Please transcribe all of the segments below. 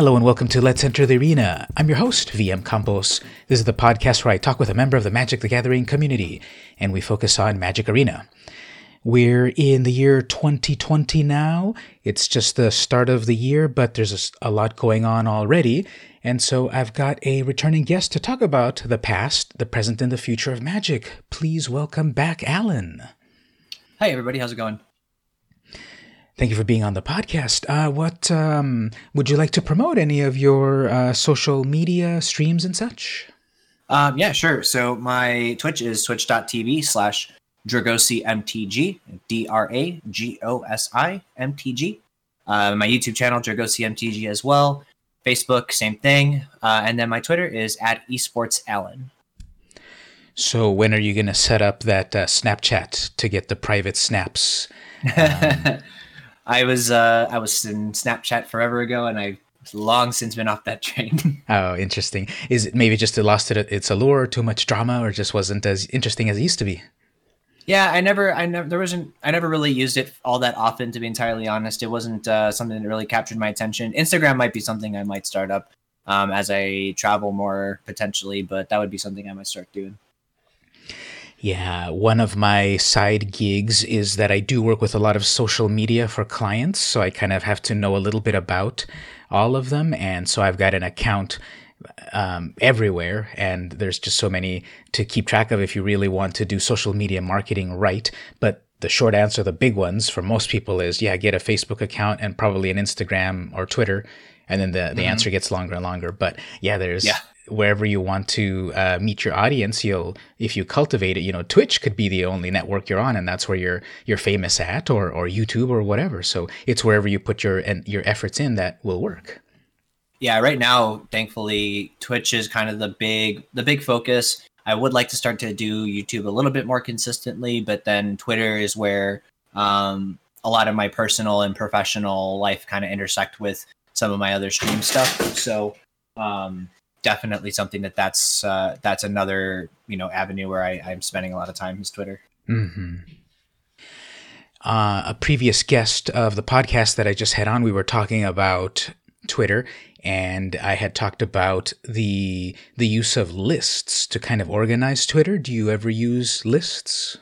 Hello and welcome to Let's Enter the Arena. I'm your host, VM Campos. This is the podcast where I talk with a member of the Magic the Gathering community, and we focus on Magic Arena. We're in the year 2020 now. It's just the start of the year, but there's a, lot going on already. And so I've got a returning guest to talk about the past, the present, and the future of Magic. Please welcome back Alan. Hi, everybody. How's it going? Thank you for being on the podcast. Uh, what um, would you like to promote? Any of your uh, social media streams and such? Um, yeah, sure. So my Twitch is twitch.tv slash Dragosi MTG, D R A G O S I M T G. Uh, my YouTube channel, Dragosi MTG, as well. Facebook, same thing. Uh, and then my Twitter is at esports Alan. So when are you going to set up that uh, Snapchat to get the private snaps? Um, I was uh, I was in Snapchat forever ago, and I long since been off that train. oh, interesting. Is it maybe just it lost it its allure, too much drama, or just wasn't as interesting as it used to be? Yeah, I never, I never, there wasn't, I never really used it all that often. To be entirely honest, it wasn't uh, something that really captured my attention. Instagram might be something I might start up um, as I travel more potentially, but that would be something I might start doing. Yeah, one of my side gigs is that I do work with a lot of social media for clients, so I kind of have to know a little bit about all of them, and so I've got an account um, everywhere, and there's just so many to keep track of if you really want to do social media marketing right. But the short answer, the big ones for most people is yeah, get a Facebook account and probably an Instagram or Twitter. And then the, the mm-hmm. answer gets longer and longer. But yeah, there's yeah. Wherever you want to uh, meet your audience, you'll if you cultivate it, you know, Twitch could be the only network you're on, and that's where you're you're famous at, or or YouTube or whatever. So it's wherever you put your and your efforts in that will work yeah, right now, thankfully, Twitch is kind of the big the big focus. I would like to start to do YouTube a little bit more consistently, but then Twitter is where um, a lot of my personal and professional life kind of intersect with some of my other stream stuff. So um, definitely something that that's uh, that's another you know avenue where I, I'm spending a lot of time is Twitter. Mm-hmm. Uh, a previous guest of the podcast that I just had on, we were talking about Twitter and I had talked about the the use of lists to kind of organize Twitter. Do you ever use lists?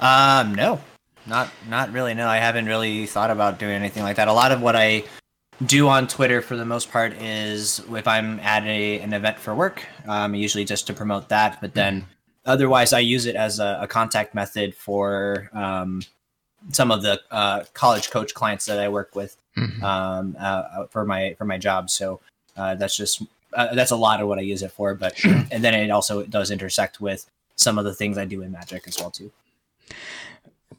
Um, no, not not really. No, I haven't really thought about doing anything like that. A lot of what I do on Twitter for the most part is if I'm at a, an event for work, um, usually just to promote that. But then mm-hmm. otherwise, I use it as a, a contact method for um, some of the uh, college coach clients that I work with mm-hmm. um, uh, uh, for my for my job. So uh, that's just uh, that's a lot of what I use it for. But and then it also does intersect with some of the things I do in Magic as well too.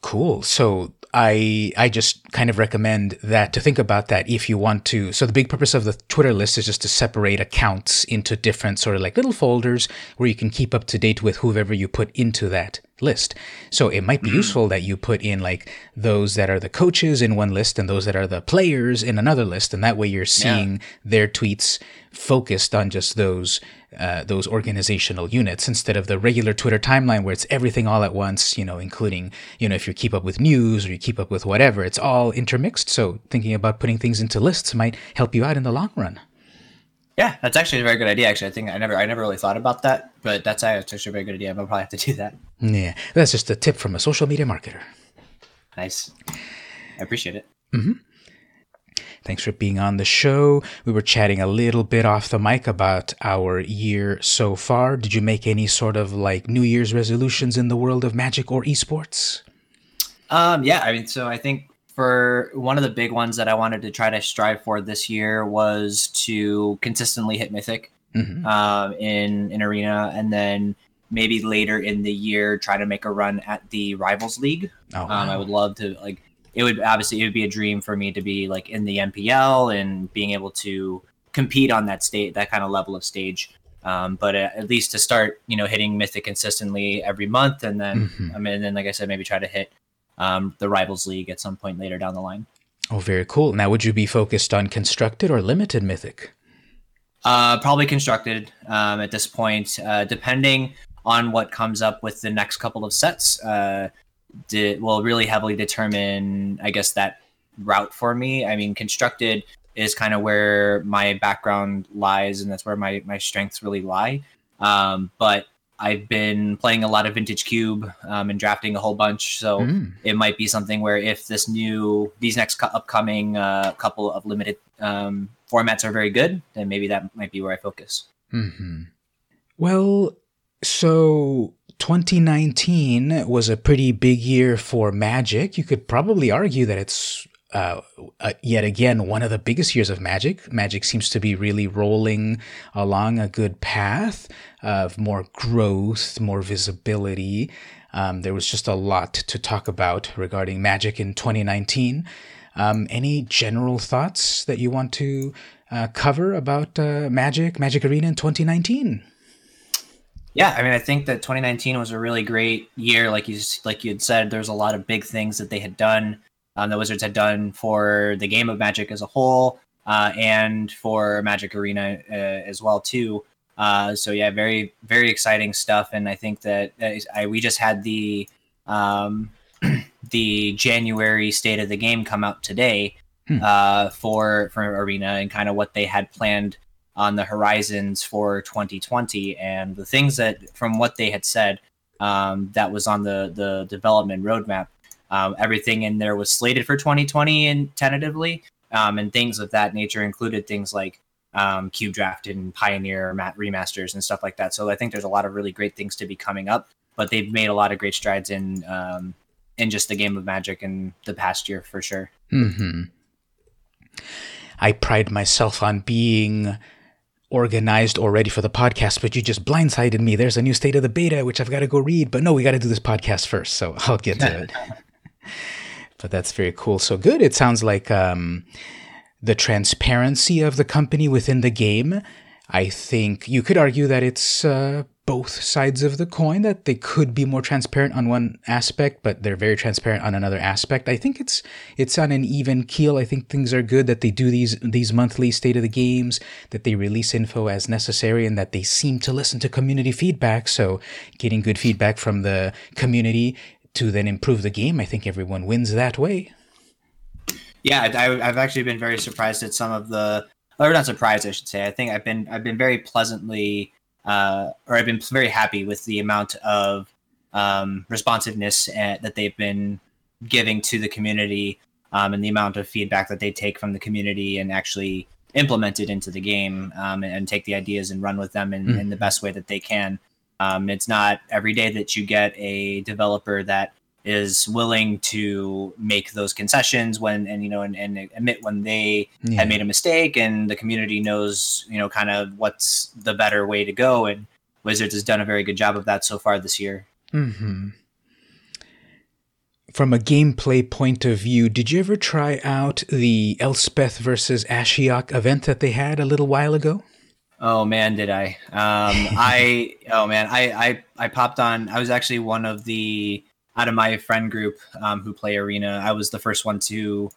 Cool. So I I just kind of recommend that to think about that if you want to. So the big purpose of the Twitter list is just to separate accounts into different sort of like little folders where you can keep up to date with whoever you put into that list. So it might be mm-hmm. useful that you put in like those that are the coaches in one list and those that are the players in another list, and that way you're seeing yeah. their tweets focused on just those uh, those organizational units instead of the regular Twitter timeline where it's everything all at once, you know, including, you know, if you keep up with news or you keep up with whatever, it's all intermixed. So thinking about putting things into lists might help you out in the long run. Yeah, that's actually a very good idea. Actually, I think I never, I never really thought about that, but that's actually a very good idea. I'll probably have to do that. Yeah, that's just a tip from a social media marketer. Nice, I appreciate it. Mm-hmm. Thanks for being on the show. We were chatting a little bit off the mic about our year so far. Did you make any sort of like New Year's resolutions in the world of magic or esports? Um, yeah, I mean, so I think for one of the big ones that I wanted to try to strive for this year was to consistently hit Mythic mm-hmm. um, in in Arena, and then maybe later in the year try to make a run at the Rivals League. Oh, wow. um, I would love to like it would obviously it would be a dream for me to be like in the MPL and being able to compete on that state that kind of level of stage. Um, but at least to start, you know, hitting Mythic consistently every month, and then mm-hmm. I mean, and then like I said, maybe try to hit um, the Rivals League at some point later down the line. Oh, very cool. Now, would you be focused on constructed or limited Mythic? Uh, probably constructed um, at this point, uh, depending on what comes up with the next couple of sets. Uh, de- will really heavily determine, I guess, that route for me. I mean, constructed is kind of where my background lies, and that's where my my strengths really lie. Um, but I've been playing a lot of Vintage Cube um, and drafting a whole bunch, so mm. it might be something where if this new these next cu- upcoming uh, couple of limited um, formats are very good, then maybe that might be where I focus. Mm-hmm. Well, so 2019 was a pretty big year for Magic. You could probably argue that it's uh, uh, yet again one of the biggest years of Magic. Magic seems to be really rolling along a good path of more growth, more visibility. Um, there was just a lot to talk about regarding Magic in 2019. Um, any general thoughts that you want to uh, cover about uh, Magic, Magic Arena in 2019? Yeah, I mean, I think that 2019 was a really great year. Like you, like you had said, there's a lot of big things that they had done um, the Wizards had done for the game of Magic as a whole, uh, and for Magic Arena uh, as well too. Uh, so yeah, very very exciting stuff, and I think that uh, I, we just had the um, the January state of the game come out today hmm. Uh, for for Arena and kind of what they had planned on the horizons for 2020 and the things that from what they had said um, that was on the the development roadmap um, everything in there was slated for 2020 and tentatively, um, and things of that nature included things like um, Cube Draft and Pioneer mat remasters and stuff like that. So I think there's a lot of really great things to be coming up, but they've made a lot of great strides in um, in just the game of Magic in the past year for sure. Mm-hmm. I pride myself on being organized or ready for the podcast, but you just blindsided me. There's a new state of the beta, which I've got to go read. But no, we got to do this podcast first, so I'll get to it. but that's very cool. So good. It sounds like um, the transparency of the company within the game. I think you could argue that it's uh, both sides of the coin, that they could be more transparent on one aspect, but they're very transparent on another aspect. I think it's it's on an even keel. I think things are good that they do these these monthly state of the games, that they release info as necessary, and that they seem to listen to community feedback. So getting good feedback from the community to then improve the game, I think everyone wins that way. Yeah, I, have actually been very surprised at some of the, or not surprised, I should say. I think I've been I've been very pleasantly, uh, or I've been very happy with the amount of um, responsiveness at, that they've been giving to the community, um, and the amount of feedback that they take from the community and actually implement it into the game um, and, and, take the ideas and run with them in, mm. in the best way that they can. Um, it's not every day that you get a developer that is willing to make those concessions when and you know and, and admit when they yeah. had made a mistake and the community knows you know kind of what's the better way to go and wizards has done a very good job of that so far this year mm-hmm. from a gameplay point of view did you ever try out the elspeth versus ashiok event that they had a little while ago Oh man, did I? Um, I oh man, I, I I popped on. I was actually one of the out of my friend group um, who play arena. I was the first one to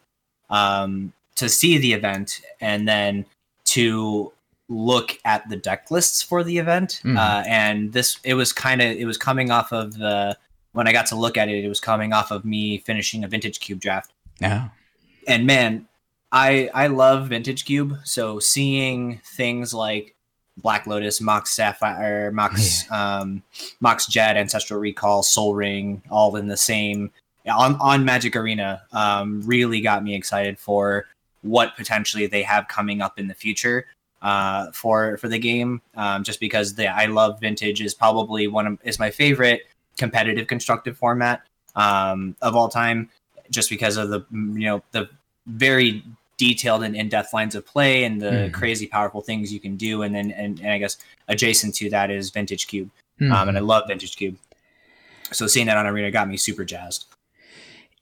um, to see the event and then to look at the deck lists for the event. Mm. Uh, and this it was kind of it was coming off of the when I got to look at it, it was coming off of me finishing a vintage cube draft. Yeah. And man, I I love vintage cube. So seeing things like Black Lotus, Mox Sapphire, Mox yeah. um, Mox Jet, Ancestral Recall, Sol Ring, all in the same on on Magic Arena. Um, really got me excited for what potentially they have coming up in the future uh, for for the game. Um, just because the I love Vintage is probably one of is my favorite competitive constructive format um, of all time. Just because of the you know the very detailed and in-depth lines of play and the mm. crazy powerful things you can do and then and, and i guess adjacent to that is vintage cube mm. um, and i love vintage cube so seeing that on arena got me super jazzed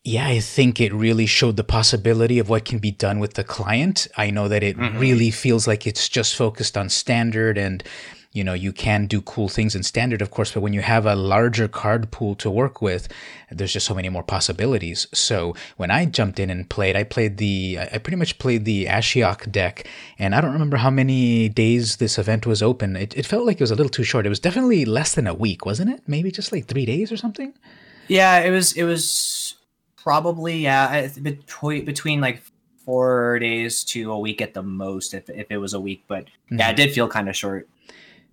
yeah, I think it really showed the possibility of what can be done with the client. I know that it mm-hmm. really feels like it's just focused on standard and you know you can do cool things in standard of course but when you have a larger card pool to work with there's just so many more possibilities so when i jumped in and played i played the i pretty much played the ashiok deck and i don't remember how many days this event was open it, it felt like it was a little too short it was definitely less than a week wasn't it maybe just like three days or something yeah it was it was probably yeah between between like four days to a week at the most, if if it was a week. But mm-hmm. yeah, it did feel kind of short.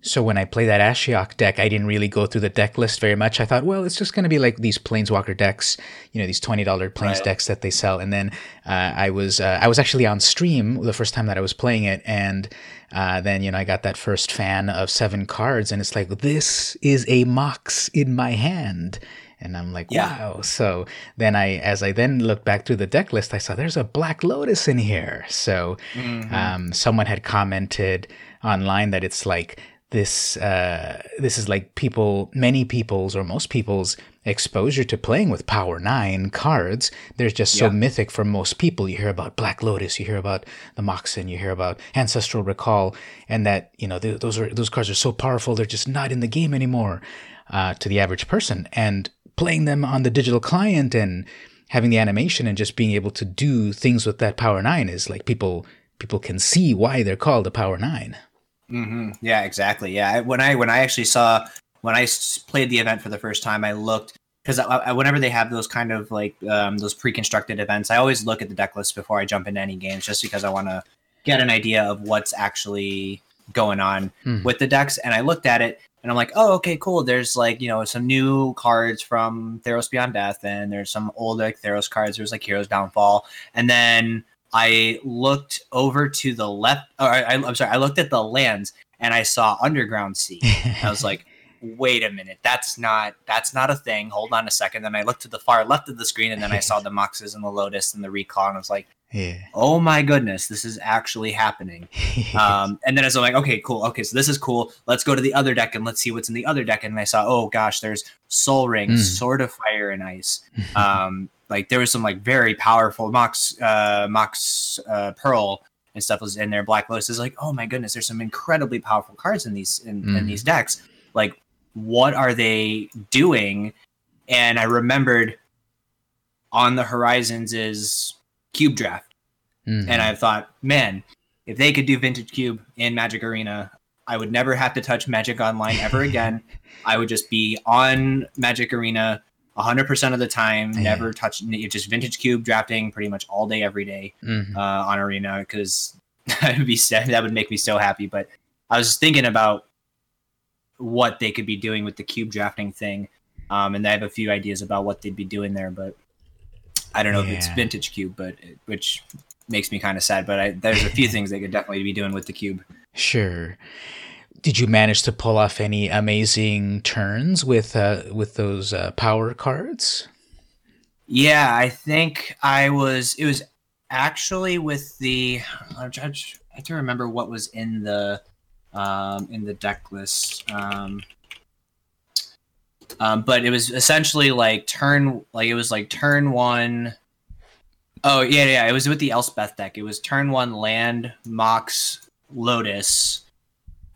So when I play that Ashiok deck, I didn't really go through the deck list very much. I thought, well, it's just going to be like these Planeswalker decks, you know, these twenty dollar Planes right. decks that they sell. And then uh, I was uh, I was actually on stream the first time that I was playing it, and uh, then you know I got that first fan of seven cards, and it's like this is a Mox in my hand. And I'm like, yeah. wow. So then I, as I then looked back through the deck list, I saw there's a Black Lotus in here. So mm-hmm. um, someone had commented online that it's like this uh, this is like people many people's or most people's exposure to playing with power 9 cards. They're just so yeah. mythic for most people. You hear about black lotus you hear about the moxen you hear about ancestral recall and that you know th- those are those cards are so powerful they're just not in the game anymore uh, to the average person. And playing them on the digital client and having the animation and just being able to do things with that power 9 is like people people can see why they're called a power 9 Mm-hmm. Yeah, exactly. Yeah, when I when I actually saw when I played the event for the first time, I looked because whenever they have those kind of like um, those pre-constructed events, I always look at the deck list before I jump into any games, just because I want to get an idea of what's actually going on mm. with the decks. And I looked at it, and I'm like, oh, okay, cool. There's like you know some new cards from Theros Beyond Death, and there's some old like Theros cards. There's like Hero's Downfall, and then I looked over to the left. Or I, am sorry, I looked at the lands and I saw Underground Sea. I was like, wait a minute, that's not that's not a thing. Hold on a second. Then I looked to the far left of the screen and then I saw the Moxes and the Lotus and the Recall, and I was like, yeah. oh my goodness, this is actually happening. um, and then as I'm like, okay, cool, okay, so this is cool. Let's go to the other deck and let's see what's in the other deck. And I saw, oh gosh, there's Sol Ring, mm. Sword of Fire and Ice. Um, like there was some like very powerful Mox uh Mox uh Pearl and stuff was in there. Black Lotus is like, oh my goodness, there's some incredibly powerful cards in these in, mm. in these decks. Like, what are they doing? And I remembered on the horizons is Cube Draft. Mm-hmm. And I thought, man, if they could do Vintage Cube in Magic Arena, I would never have to touch Magic Online ever again. I would just be on Magic Arena 100% of the time never touch just vintage cube drafting pretty much all day every day, mm-hmm. uh, on arena because that would be that would make me so happy but i was thinking about what they could be doing with the cube drafting thing um, and i have a few ideas about what they'd be doing there but i don't know yeah. if it's vintage cube but which makes me kind of sad but I, there's a few things they could definitely be doing with the cube sure did you manage to pull off any amazing turns with uh, with those uh, power cards? Yeah, I think I was. It was actually with the. I'm trying, I have to remember what was in the um, in the deck list. Um, um, but it was essentially like turn, like it was like turn one. Oh yeah, yeah. It was with the Elspeth deck. It was turn one land, Mox, Lotus,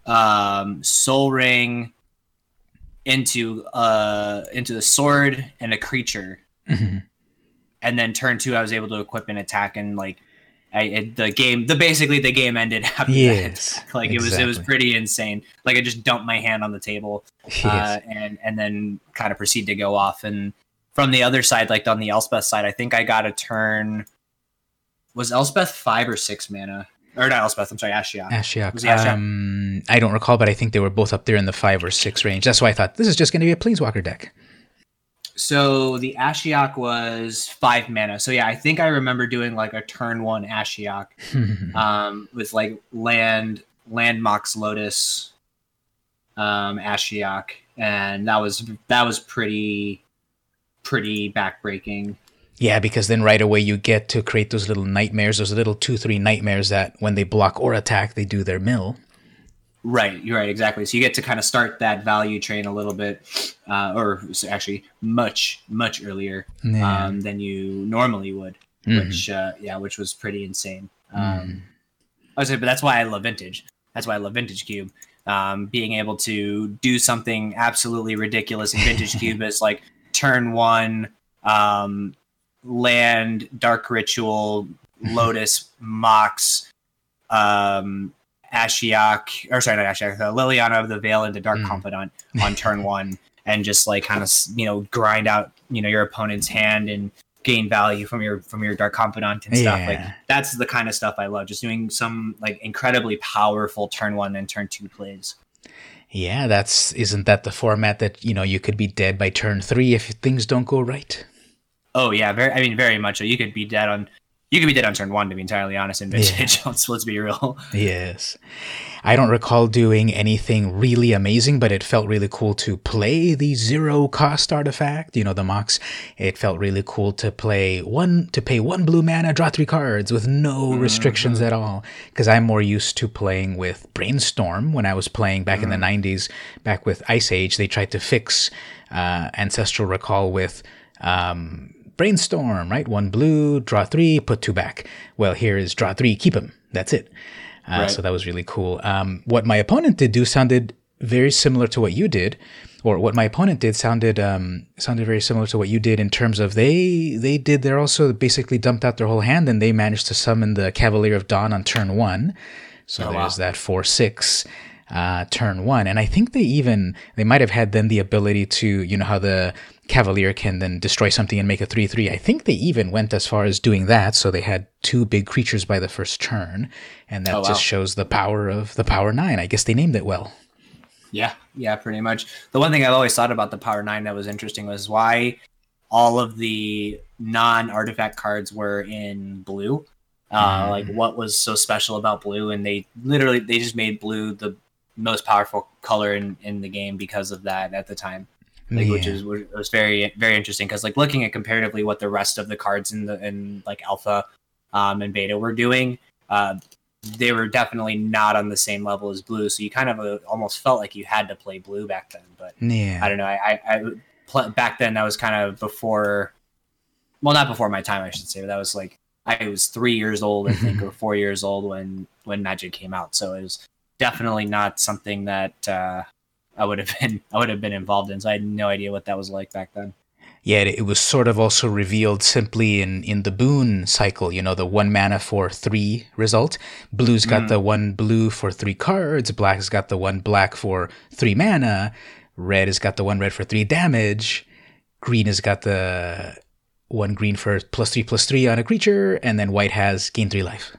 um, Sol Ring into uh into the sword and a creature, mm-hmm. and then turn two I was able to equip an attack and like I it, the game the basically the game ended after yes, that. like exactly. it was it was pretty insane. Like I just dumped my hand on the table yes. uh, and and then kind of proceed to go off and from the other side like on the Elspeth side I think I got a turn was Elspeth five or six mana or not Elspeth. I'm sorry, Ashiok. Ashiok. Ashiok? Um, I don't recall, but I think they were both up there in the five or six range. That's why I thought this is just going to be a Planeswalker deck. So the Ashiok was five mana. So yeah, I think I remember doing like a turn one Ashiok um, with like land, land Mox Lotus, um, Ashiok, and that was that was pretty pretty backbreaking. Yeah, because then right away you get to create those little nightmares, those little two, three nightmares that when they block or attack, they do their mill. Right, you're right, exactly. So you get to kind of start that value train a little bit, uh, or actually much, much earlier yeah. um, than you normally would, mm-hmm. which, uh, yeah, which was pretty insane. Um, mm. I was, but that's why I love vintage. That's why I love vintage cube. Um, being able to do something absolutely ridiculous in vintage cube is like turn one, um, land, dark ritual, lotus, mox, um, Ashiok, or sorry, not Ashiok, uh, Liliana of the Veil into Dark mm. Confidant on turn one, and just like kind of you know grind out you know your opponent's hand and gain value from your from your dark confidant and stuff yeah. like that's the kind of stuff i love just doing some like incredibly powerful turn one and turn two plays yeah that's isn't that the format that you know you could be dead by turn three if things don't go right oh yeah very i mean very much so you could be dead on you could be dead on turn one to be entirely honest in vintage. Yeah. let's, let's be real. Yes, I don't recall doing anything really amazing, but it felt really cool to play the zero cost artifact. You know, the Mox. It felt really cool to play one to pay one blue mana, draw three cards with no mm-hmm. restrictions at all. Because I'm more used to playing with Brainstorm when I was playing back mm-hmm. in the '90s. Back with Ice Age, they tried to fix uh, Ancestral Recall with. Um, brainstorm, right? One blue, draw three, put two back. Well, here is draw three, keep them. That's it. Uh, right. So that was really cool. Um, what my opponent did do sounded very similar to what you did, or what my opponent did sounded um, sounded very similar to what you did in terms of they they did they're also basically dumped out their whole hand and they managed to summon the Cavalier of Dawn on turn one. So oh, there's wow. that four six uh, turn one, and I think they even they might have had then the ability to you know how the Cavalier can then destroy something and make a 3 3. I think they even went as far as doing that. So they had two big creatures by the first turn. And that oh, wow. just shows the power of the Power 9. I guess they named it well. Yeah, yeah, pretty much. The one thing I've always thought about the Power 9 that was interesting was why all of the non artifact cards were in blue. Uh, mm. Like, what was so special about blue? And they literally, they just made blue the most powerful color in, in the game because of that at the time like, yeah. which is was very very interesting because like looking at comparatively what the rest of the cards in the in like alpha um, and beta were doing, uh, they were definitely not on the same level as blue. So you kind of uh, almost felt like you had to play blue back then. But yeah, I don't know. I, I, I pl- back then that was kind of before, well, not before my time, I should say. But that was like I was three years old, I think, or four years old when when Magic came out. So it was definitely not something that uh, I would have been I would have been involved in. So I had no idea what that was like back then. Yeah, it was sort of also revealed simply in, in the boon cycle, you know, the one mana for three result. Blue's got mm. the one blue for three cards, black's got the one black for three mana, red has got the one red for three damage, green has got the one green for plus three plus three on a creature, and then white has gain three life.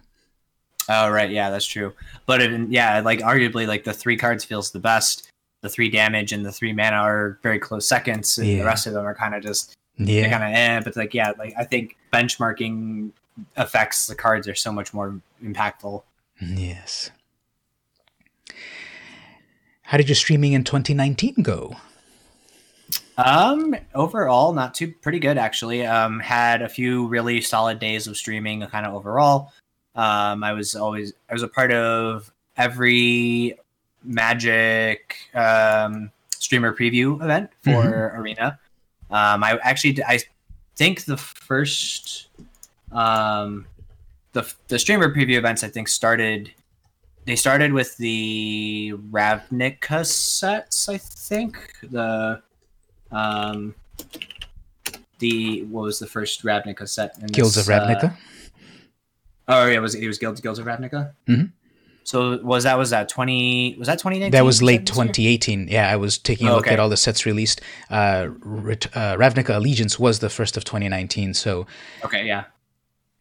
Oh right, yeah, that's true. But it, yeah, like arguably, like the three cards feels the best the three damage and the three mana are very close seconds, and yeah. the rest of them are kind of just yeah, kind of eh. But like yeah, like I think benchmarking affects the cards are so much more impactful. Yes. How did your streaming in 2019 go? Um, overall, not too pretty good actually. Um, had a few really solid days of streaming, kind of overall. Um, I was always I was a part of every Magic um, streamer preview event for mm-hmm. Arena. Um, I actually I think the first um, the the streamer preview events I think started they started with the Ravnica sets I think the um the what was the first Ravnica set? In Guilds this, of Ravnica. Uh, oh yeah, it was it was Guilds Guilds of Ravnica. Mm-hmm. So was that was that twenty was that twenty nineteen? That was late twenty eighteen. Yeah, I was taking a oh, look okay. at all the sets released. Uh, uh, Ravnica Allegiance was the first of twenty nineteen. So okay, yeah,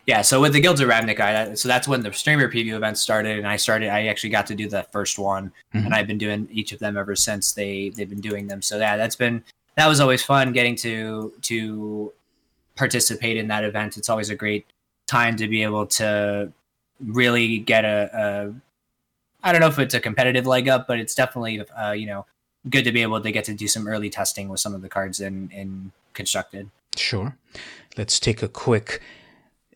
yeah. So with the Guilds of Ravnica, so that's when the streamer preview event started, and I started. I actually got to do the first one, mm-hmm. and I've been doing each of them ever since they they've been doing them. So yeah, that's been that was always fun getting to to participate in that event. It's always a great time to be able to really get a, a I don't know if it's a competitive leg up, but it's definitely uh, you know good to be able to get to do some early testing with some of the cards in in constructed. Sure. Let's take a quick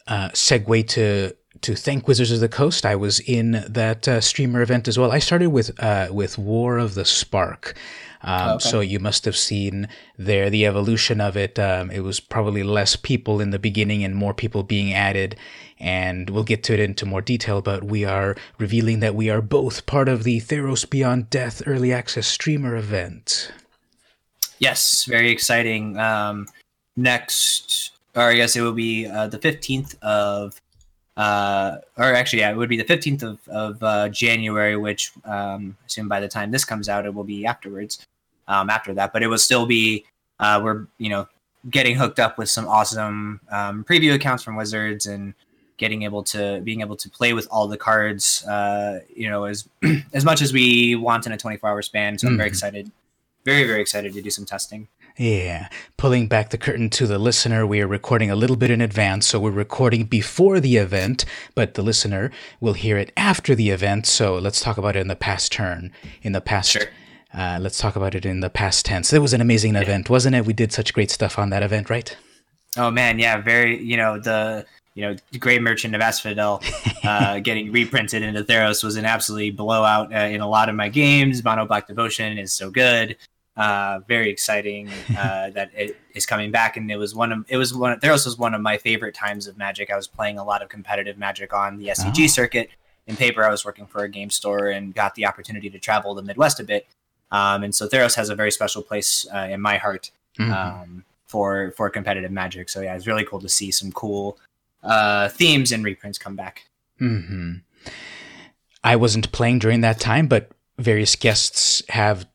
uh, segue to to thank Wizards of the Coast. I was in that uh, streamer event as well. I started with uh, with War of the Spark. Um, oh, okay. So you must have seen there the evolution of it. Um, it was probably less people in the beginning and more people being added. And we'll get to it into more detail, but we are revealing that we are both part of the Theros Beyond Death Early Access Streamer event. Yes, very exciting. Um, next, or I guess it will be uh, the 15th of uh, or actually, yeah, it would be the 15th of, of uh, January, which um, I assume by the time this comes out, it will be afterwards, um, after that. But it will still be, uh, we're, you know, getting hooked up with some awesome um, preview accounts from Wizards and getting able to being able to play with all the cards, uh, you know, as as much as we want in a 24 hour span. So I'm very mm-hmm. excited, very very excited to do some testing. Yeah, pulling back the curtain to the listener, we are recording a little bit in advance, so we're recording before the event, but the listener will hear it after the event. So let's talk about it in the past turn, in the past. Sure. Uh, let's talk about it in the past tense. It was an amazing yeah. event, wasn't it? We did such great stuff on that event, right? Oh man, yeah, very. You know the you know Gray Merchant of Asphodel uh, getting reprinted into Theros was an absolutely blowout uh, in a lot of my games. Mono Black Devotion is so good. Uh, very exciting uh, that it is coming back, and it was one of it was one. Of, Theros was one of my favorite times of Magic. I was playing a lot of competitive Magic on the SCG oh. circuit. In paper, I was working for a game store and got the opportunity to travel the Midwest a bit. Um, and so Theros has a very special place uh, in my heart mm-hmm. um, for for competitive Magic. So yeah, it's really cool to see some cool uh, themes and reprints come back. Mm-hmm. I wasn't playing during that time, but various guests have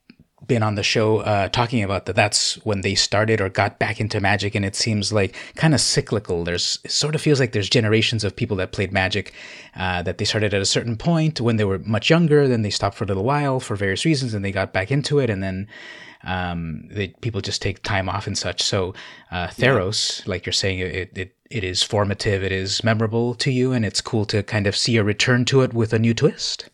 been on the show uh, talking about that that's when they started or got back into magic and it seems like kind of cyclical. There's it sort of feels like there's generations of people that played magic uh, that they started at a certain point when they were much younger then they stopped for a little while for various reasons and they got back into it and then um, they, people just take time off and such. So uh, theros yeah. like you're saying it, it it is formative it is memorable to you and it's cool to kind of see a return to it with a new twist.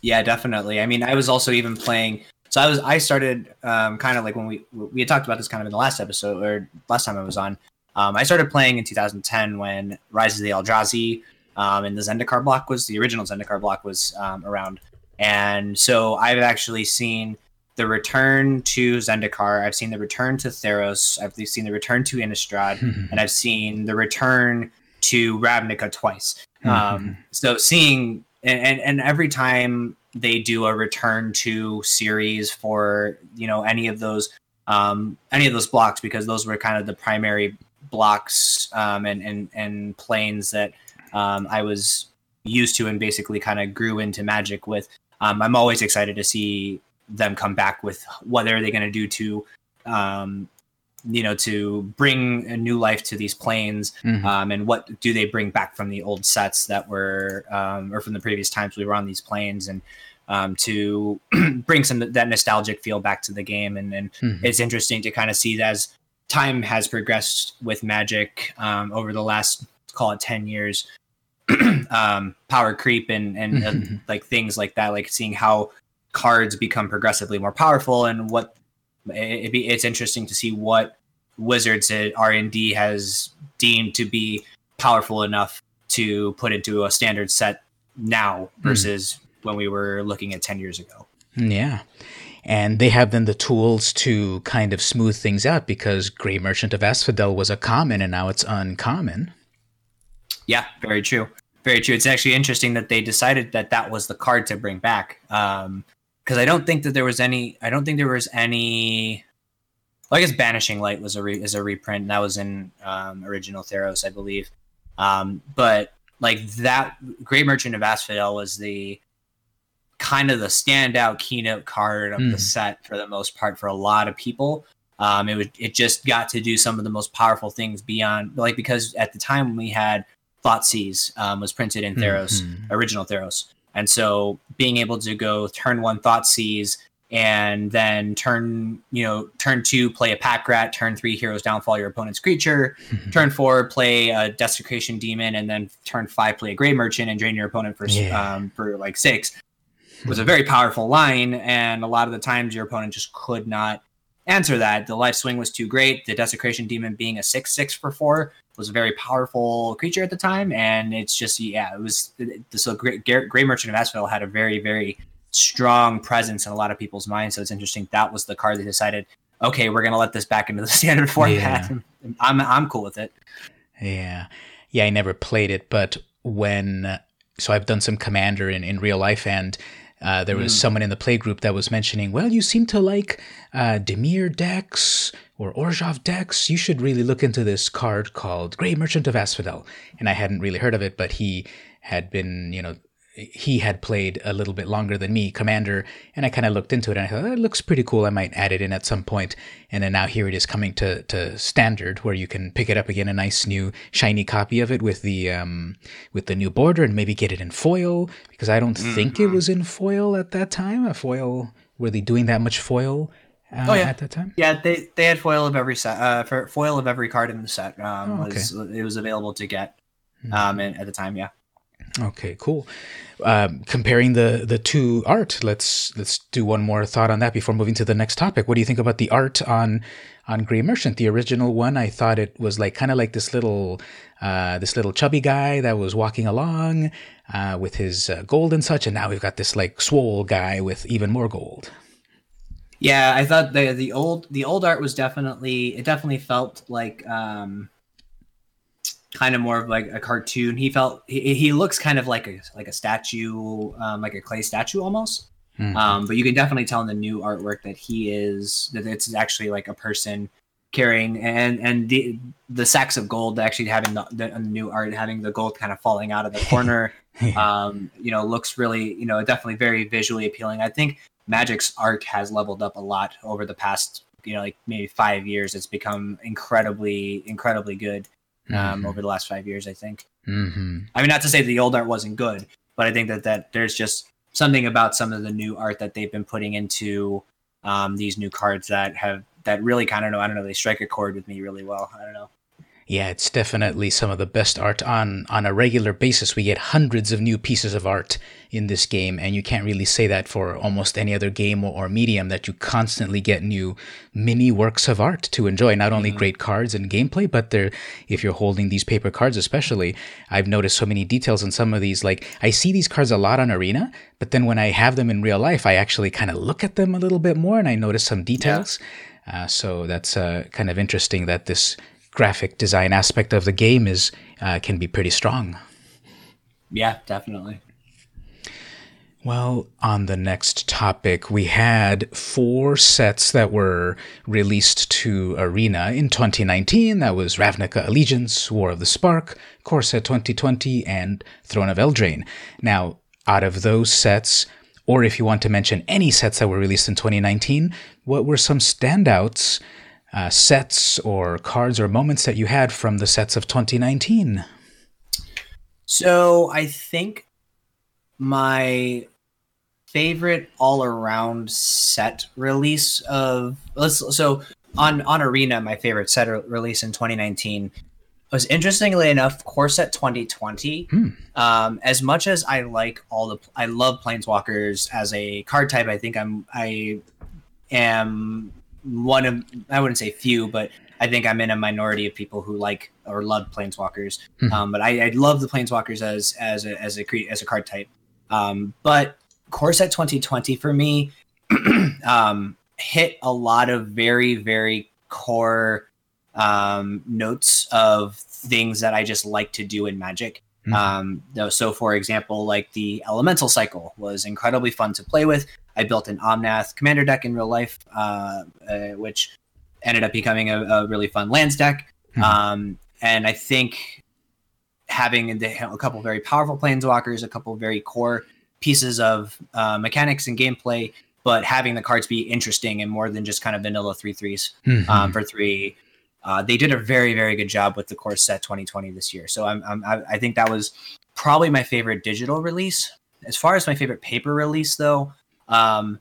Yeah definitely. I mean i was also even playing so I was I started um, kind of like when we we had talked about this kind of in the last episode or last time I was on. Um, I started playing in 2010 when Rise of the Eldrazi um, and the Zendikar block was the original Zendikar block was um, around, and so I've actually seen the return to Zendikar. I've seen the return to Theros. I've seen the return to Innistrad, and I've seen the return to Ravnica twice. Mm-hmm. Um, so seeing and, and and every time they do a return to series for you know any of those um, any of those blocks because those were kind of the primary blocks um, and and and planes that um, I was used to and basically kind of grew into Magic with. Um, I'm always excited to see them come back with what are they going to do to um, you know to bring a new life to these planes mm-hmm. um, and what do they bring back from the old sets that were um, or from the previous times we were on these planes and um, to bring some that nostalgic feel back to the game and, and mm-hmm. it's interesting to kind of see that as time has progressed with magic um, over the last call it 10 years um, power creep and and uh, like things like that like seeing how cards become progressively more powerful and what it be, it's interesting to see what Wizards at R and D has deemed to be powerful enough to put into a standard set now hmm. versus. When we were looking at 10 years ago. Yeah. And they have then the tools to kind of smooth things out because Grey Merchant of Asphodel was a common and now it's uncommon. Yeah, very true. Very true. It's actually interesting that they decided that that was the card to bring back. Um, because I don't think that there was any. I don't think there was any. Well, I guess Banishing Light was a re, is a reprint. And that was in um, original Theros, I believe. Um, but like that, Gray Merchant of Asphodel was the kind of the standout keynote card of mm. the hmm. set for the most part for a lot of people. Um, it would it just got to do some of the most powerful things beyond like because at the time we had Thoughtseize um, was printed in Theros, mm-hmm. original Theros. And so being able to go turn one Thoughtseize and then turn, you know, turn two, play a pack rat, turn three hero's downfall your opponent's creature, turn four, play a desecration demon, and then turn five, play a grey merchant and drain your opponent for yeah. um, for like six was a very powerful line. And a lot of the times your opponent just could not answer that. The life swing was too great. The desecration demon being a six six for four was a very powerful creature at the time, and it's just yeah, it was the so great. Grey Merchant of Asphodel had a very very strong presence in a lot of people's minds. So it's interesting that was the card they decided. Okay, we're gonna let this back into the standard format. Yeah. I'm I'm cool with it. Yeah, yeah. I never played it, but when so I've done some commander in in real life, and uh, there was mm. someone in the play group that was mentioning, well, you seem to like uh, Dimir decks or Orzhov decks. You should really look into this card called Grey Merchant of Asphodel. And I hadn't really heard of it, but he had been, you know, he had played a little bit longer than me, Commander, and I kind of looked into it and I thought, oh, it looks pretty cool. I might add it in at some point. And then now here it is coming to, to standard where you can pick it up again, a nice new shiny copy of it with the um, with the new border and maybe get it in foil because I don't mm-hmm. think it was in foil at that time. A foil, were they doing that much foil? Uh, oh yeah, at that time. Yeah, they they had foil of every set. Uh, foil of every card in the set um, oh, okay. was it was available to get mm-hmm. um, and at the time. Yeah. Okay, cool. Um, comparing the the two art, let's let's do one more thought on that before moving to the next topic. What do you think about the art on on Gray Merchant? The original one, I thought it was like kind of like this little uh, this little chubby guy that was walking along uh, with his uh, gold and such, and now we've got this like swole guy with even more gold. Yeah, I thought the the old the old art was definitely it definitely felt like um kind of more of like a cartoon. He felt he, he looks kind of like a like a statue, um, like a clay statue almost. Mm-hmm. Um, but you can definitely tell in the new artwork that he is that it's actually like a person carrying and and the the sacks of gold actually having the, the new art having the gold kind of falling out of the corner um you know looks really you know definitely very visually appealing i think magic's art has leveled up a lot over the past you know like maybe five years it's become incredibly incredibly good um, mm-hmm. over the last five years. I think. Mm-hmm. I mean, not to say the old art wasn't good, but I think that that there's just something about some of the new art that they've been putting into um, these new cards that have that really kind of know I don't know they strike a chord with me really well. I don't know yeah, it's definitely some of the best art on on a regular basis. We get hundreds of new pieces of art in this game, and you can't really say that for almost any other game or, or medium that you constantly get new mini works of art to enjoy. Not only mm-hmm. great cards and gameplay, but they're if you're holding these paper cards, especially, I've noticed so many details in some of these. Like I see these cards a lot on Arena, but then when I have them in real life, I actually kind of look at them a little bit more, and I notice some details. Yeah. Uh, so that's uh, kind of interesting that this graphic design aspect of the game is uh, can be pretty strong. Yeah, definitely. Well, on the next topic, we had four sets that were released to Arena in 2019. That was Ravnica Allegiance, War of the Spark, Core Set 2020, and Throne of Eldraine. Now, out of those sets, or if you want to mention any sets that were released in 2019, what were some standouts uh, sets or cards or moments that you had from the sets of 2019? So I think my favorite all around set release of let's so on on arena my favorite set release in 2019 was interestingly enough core set 2020 hmm. um, as much as i like all the i love planeswalkers as a card type i think i'm i am one of I wouldn't say few, but I think I'm in a minority of people who like or love planeswalkers. Mm-hmm. Um, but I, I, love the planeswalkers as as a as a as a card type. Um, but Core Set 2020 for me um, hit a lot of very very core um, notes of things that I just like to do in Magic. Mm-hmm. Um, so, for example, like the Elemental Cycle was incredibly fun to play with. I built an Omnath commander deck in real life, uh, uh, which ended up becoming a, a really fun lands deck. Mm-hmm. Um, and I think having a couple very powerful planeswalkers, a couple very core pieces of uh, mechanics and gameplay, but having the cards be interesting and more than just kind of vanilla three threes mm-hmm. um, for three. Uh, they did a very very good job with the core set 2020 this year. So I'm, I'm I think that was probably my favorite digital release. As far as my favorite paper release though, um,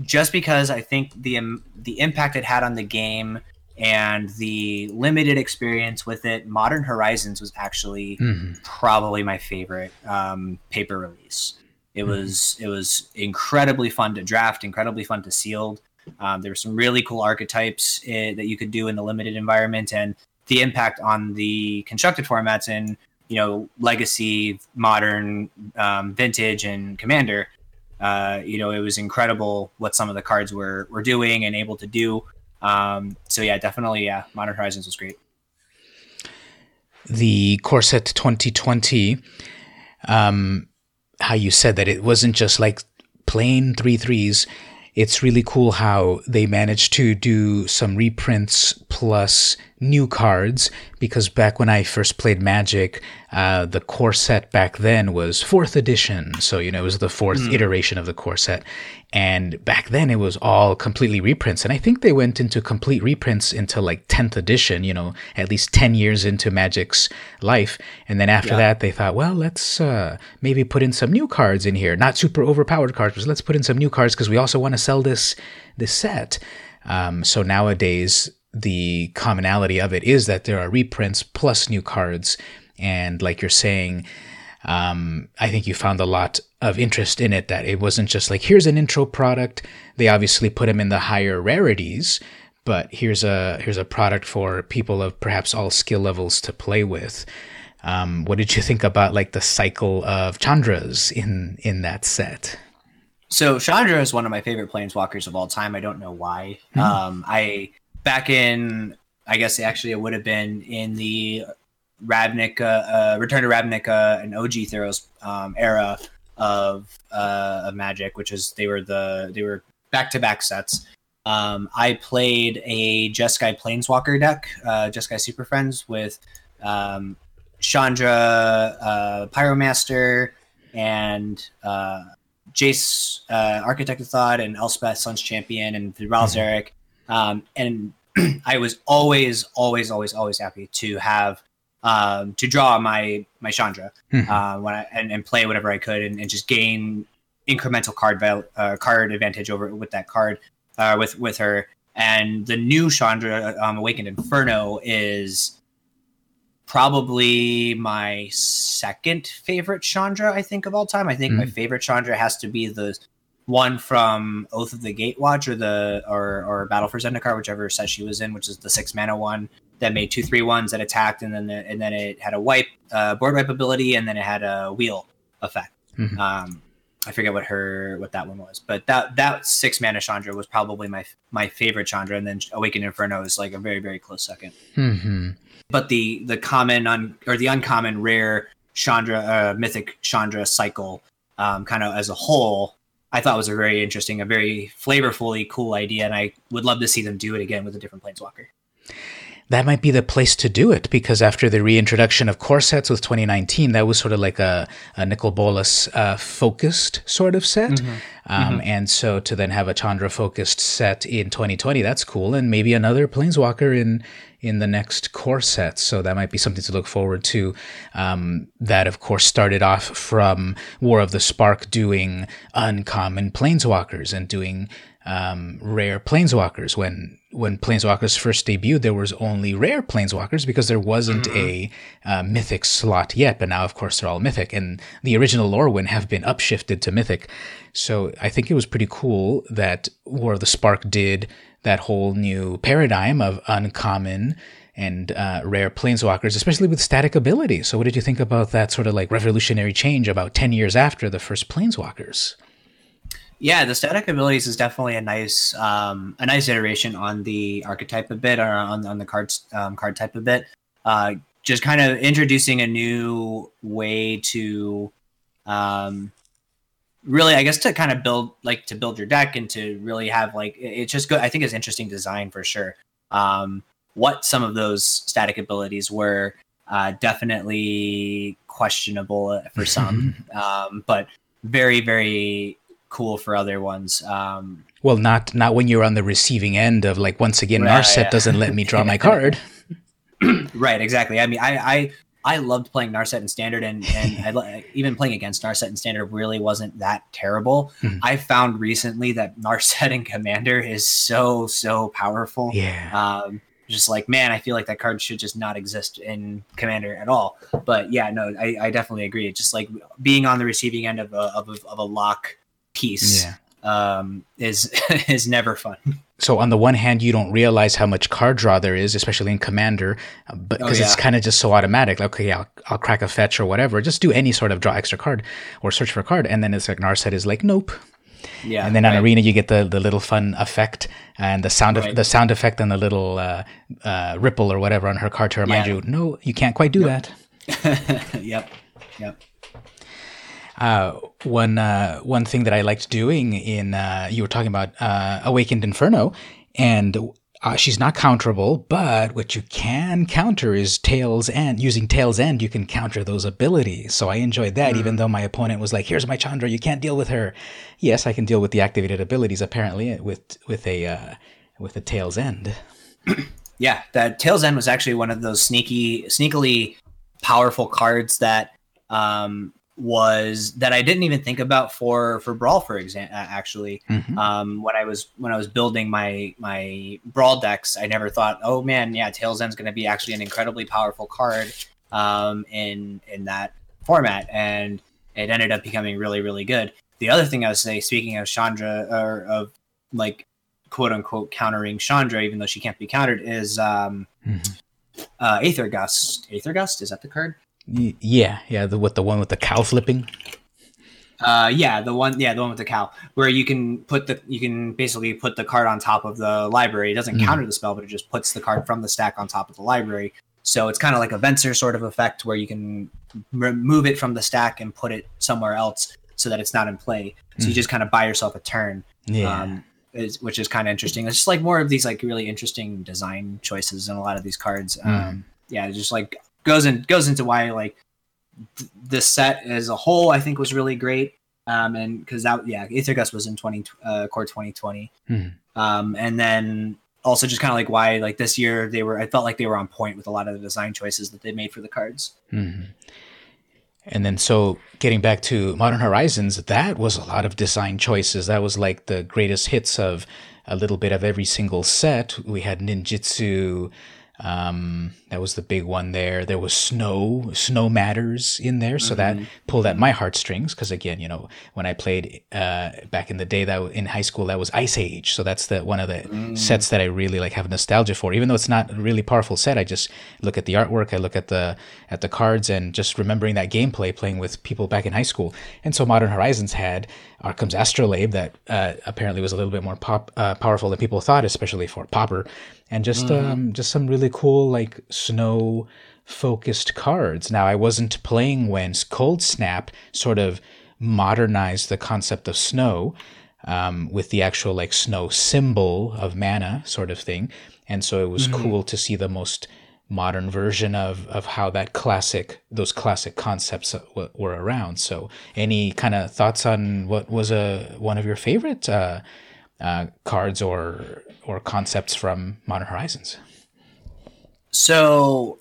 just because I think the um, the impact it had on the game and the limited experience with it, Modern Horizons was actually mm-hmm. probably my favorite um, paper release. It mm-hmm. was it was incredibly fun to draft, incredibly fun to sealed. Um, there were some really cool archetypes uh, that you could do in the limited environment, and the impact on the constructed formats in you know legacy, modern, um, vintage, and commander uh, you know, it was incredible what some of the cards were were doing and able to do. Um, so yeah, definitely, yeah, Modern Horizons was great. The Core Set 2020, um, how you said that it wasn't just like plain three threes. It's really cool how they managed to do some reprints plus new cards because back when I first played Magic, uh, the core set back then was fourth edition. So, you know, it was the fourth mm. iteration of the core set. And back then it was all completely reprints. And I think they went into complete reprints until like 10th edition, you know, at least 10 years into Magic's life. And then after yeah. that, they thought, well, let's uh, maybe put in some new cards in here. Not super overpowered cards, but let's put in some new cards because we also want to sell this, this set. Um, so nowadays, the commonality of it is that there are reprints plus new cards. And like you're saying, um, I think you found a lot of interest in it that it wasn't just like, here's an intro product. They obviously put them in the higher rarities, but here's a here's a product for people of perhaps all skill levels to play with. Um, what did you think about like the cycle of Chandras in in that set? So Chandra is one of my favorite planeswalkers of all time. I don't know why. Mm-hmm. Um, I back in I guess actually it would have been in the Ravnica, uh, Return to Ravnica and OG Theros um, era of uh, of Magic, which is they were the they were back to back sets. Um, I played a Jeskai Planeswalker deck, uh, Jeskai Super Friends with um, Chandra, uh, Pyromaster, and uh, Jace, uh, Architect of Thought, and Elspeth, Sun's Champion, and the Ral Zarek. Mm-hmm. Um, and I was always, always, always, always happy to have um, to draw my my Chandra mm-hmm. uh, when I, and, and, play whatever I could and, and just gain incremental card val- uh, card advantage over with that card uh, with with her. And the new Chandra, um, Awakened Inferno, is probably my second favorite Chandra I think of all time. I think mm-hmm. my favorite Chandra has to be the one from Oath of the Gatewatch or the or or Battle for Zendikar, whichever set she was in, which is the six mana one that made two three ones that attacked, and then the, and then it had a wipe uh, board wipe ability, and then it had a wheel effect. Mm-hmm. Um, I forget what her what that one was, but that that six mana Chandra was probably my my favorite Chandra, and then Awakened Inferno is like a very very close 2nd mm-hmm. But the the common un, or the uncommon rare Chandra uh, mythic Chandra cycle, um, kind of as a whole, I thought was a very interesting, a very flavorfully cool idea, and I would love to see them do it again with a different planeswalker that might be the place to do it because after the reintroduction of core sets with 2019, that was sort of like a, a Nicol Bolas uh, focused sort of set. Mm-hmm. Um, mm-hmm. And so to then have a Chandra focused set in 2020, that's cool. And maybe another Planeswalker in in the next core set. So that might be something to look forward to. Um, that, of course, started off from War of the Spark doing uncommon Planeswalkers and doing um, rare planeswalkers. When when planeswalkers first debuted, there was only rare planeswalkers because there wasn't mm-hmm. a uh, mythic slot yet. But now, of course, they're all mythic, and the original Lorwyn have been upshifted to mythic. So I think it was pretty cool that War of the Spark did that whole new paradigm of uncommon and uh, rare planeswalkers, especially with static abilities. So, what did you think about that sort of like revolutionary change about 10 years after the first planeswalkers? Yeah, the static abilities is definitely a nice um, a nice iteration on the archetype a bit or on, on the cards um, card type a bit. Uh, just kind of introducing a new way to um, really I guess to kind of build like to build your deck and to really have like it's just good. I think it's interesting design for sure. Um, what some of those static abilities were uh, definitely questionable for some, um, but very very cool for other ones. Um, well, not not when you're on the receiving end of like once again, right, Narset yeah. doesn't let me draw my card. right, exactly. I mean, I I, I loved playing Narset in Standard, and and I, even playing against Narset in Standard really wasn't that terrible. Mm-hmm. I found recently that Narset in Commander is so so powerful. Yeah. Um, just like man, I feel like that card should just not exist in Commander at all. But yeah, no, I, I definitely agree. It's just like being on the receiving end of a of a, of a lock piece yeah. um, is is never fun. So on the one hand, you don't realize how much card draw there is, especially in Commander, uh, but because oh, yeah. it's kind of just so automatic. Like, okay, I'll, I'll crack a fetch or whatever. Just do any sort of draw extra card or search for a card, and then it's like Narset is like, nope. Yeah, and then on right. Arena you get the, the little fun effect and the sound right. the sound effect and the little uh, uh, ripple or whatever on her card to remind yeah. you, no, you can't quite do that. yep, yep. Uh, one uh, one thing that I liked doing in uh, you were talking about uh, Awakened Inferno, and uh, she's not counterable, but what you can counter is Tale's End. Using Tale's End, you can counter those abilities. So I enjoyed that, mm even though my opponent was like, "Here's my Chandra, you can't deal with her." Yes, I can deal with the activated abilities apparently with with a uh, with a Tale's End. yeah, that Tale's End was actually one of those sneaky, sneakily powerful cards that um, was that I didn't even think about for for Brawl, for example. Actually, mm-hmm. um, when I was when I was building my my Brawl decks, I never thought, oh man, yeah, Tale's End's going to be actually an incredibly powerful card um, in in that format, and it ended up becoming really really good. The other thing I would say, speaking of Chandra or of like quote unquote countering Chandra, even though she can't be countered, is um, mm-hmm. uh, Aether Gust. Aether Gust is that the card? Yeah, yeah, the with the one with the cow flipping. Uh, yeah, the one, yeah, the one with the cow, where you can put the, you can basically put the card on top of the library. It doesn't mm. counter the spell, but it just puts the card from the stack on top of the library. So it's kind of like a Venser sort of effect where you can remove it from the stack and put it somewhere else so that it's not in play. So mm. you just kind of buy yourself a turn. Yeah. Um, is, which is kind of interesting. It's just like more of these like really interesting design choices in a lot of these cards. Mm. Um, yeah, just like goes in goes into why like th- this set as a whole I think was really great. Um, and because that yeah, Aether Gust was in twenty uh, core twenty twenty. Mm-hmm. Um, and then also just kind of like why like this year they were I felt like they were on point with a lot of the design choices that they made for the cards. Mm-hmm. And then so getting back to Modern Horizons, that was a lot of design choices. That was like the greatest hits of a little bit of every single set. We had ninjutsu, um, that was the big one there. There was snow, snow matters in there, so mm-hmm. that pulled at my heartstrings. Because again, you know, when I played uh, back in the day, that in high school, that was Ice Age. So that's the one of the mm. sets that I really like have nostalgia for. Even though it's not a really powerful set, I just look at the artwork, I look at the at the cards, and just remembering that gameplay, playing with people back in high school. And so Modern Horizons had Arcum's Astrolabe that uh, apparently was a little bit more pop, uh, powerful than people thought, especially for Pauper, and just mm-hmm. um, just some really cool like snow focused cards. Now I wasn't playing when Cold Snap sort of modernized the concept of snow um, with the actual like snow symbol of mana sort of thing, and so it was mm-hmm. cool to see the most modern version of of how that classic those classic concepts w- were around. So, any kind of thoughts on what was a one of your favorite uh, uh, cards or or concepts from Modern Horizons? So,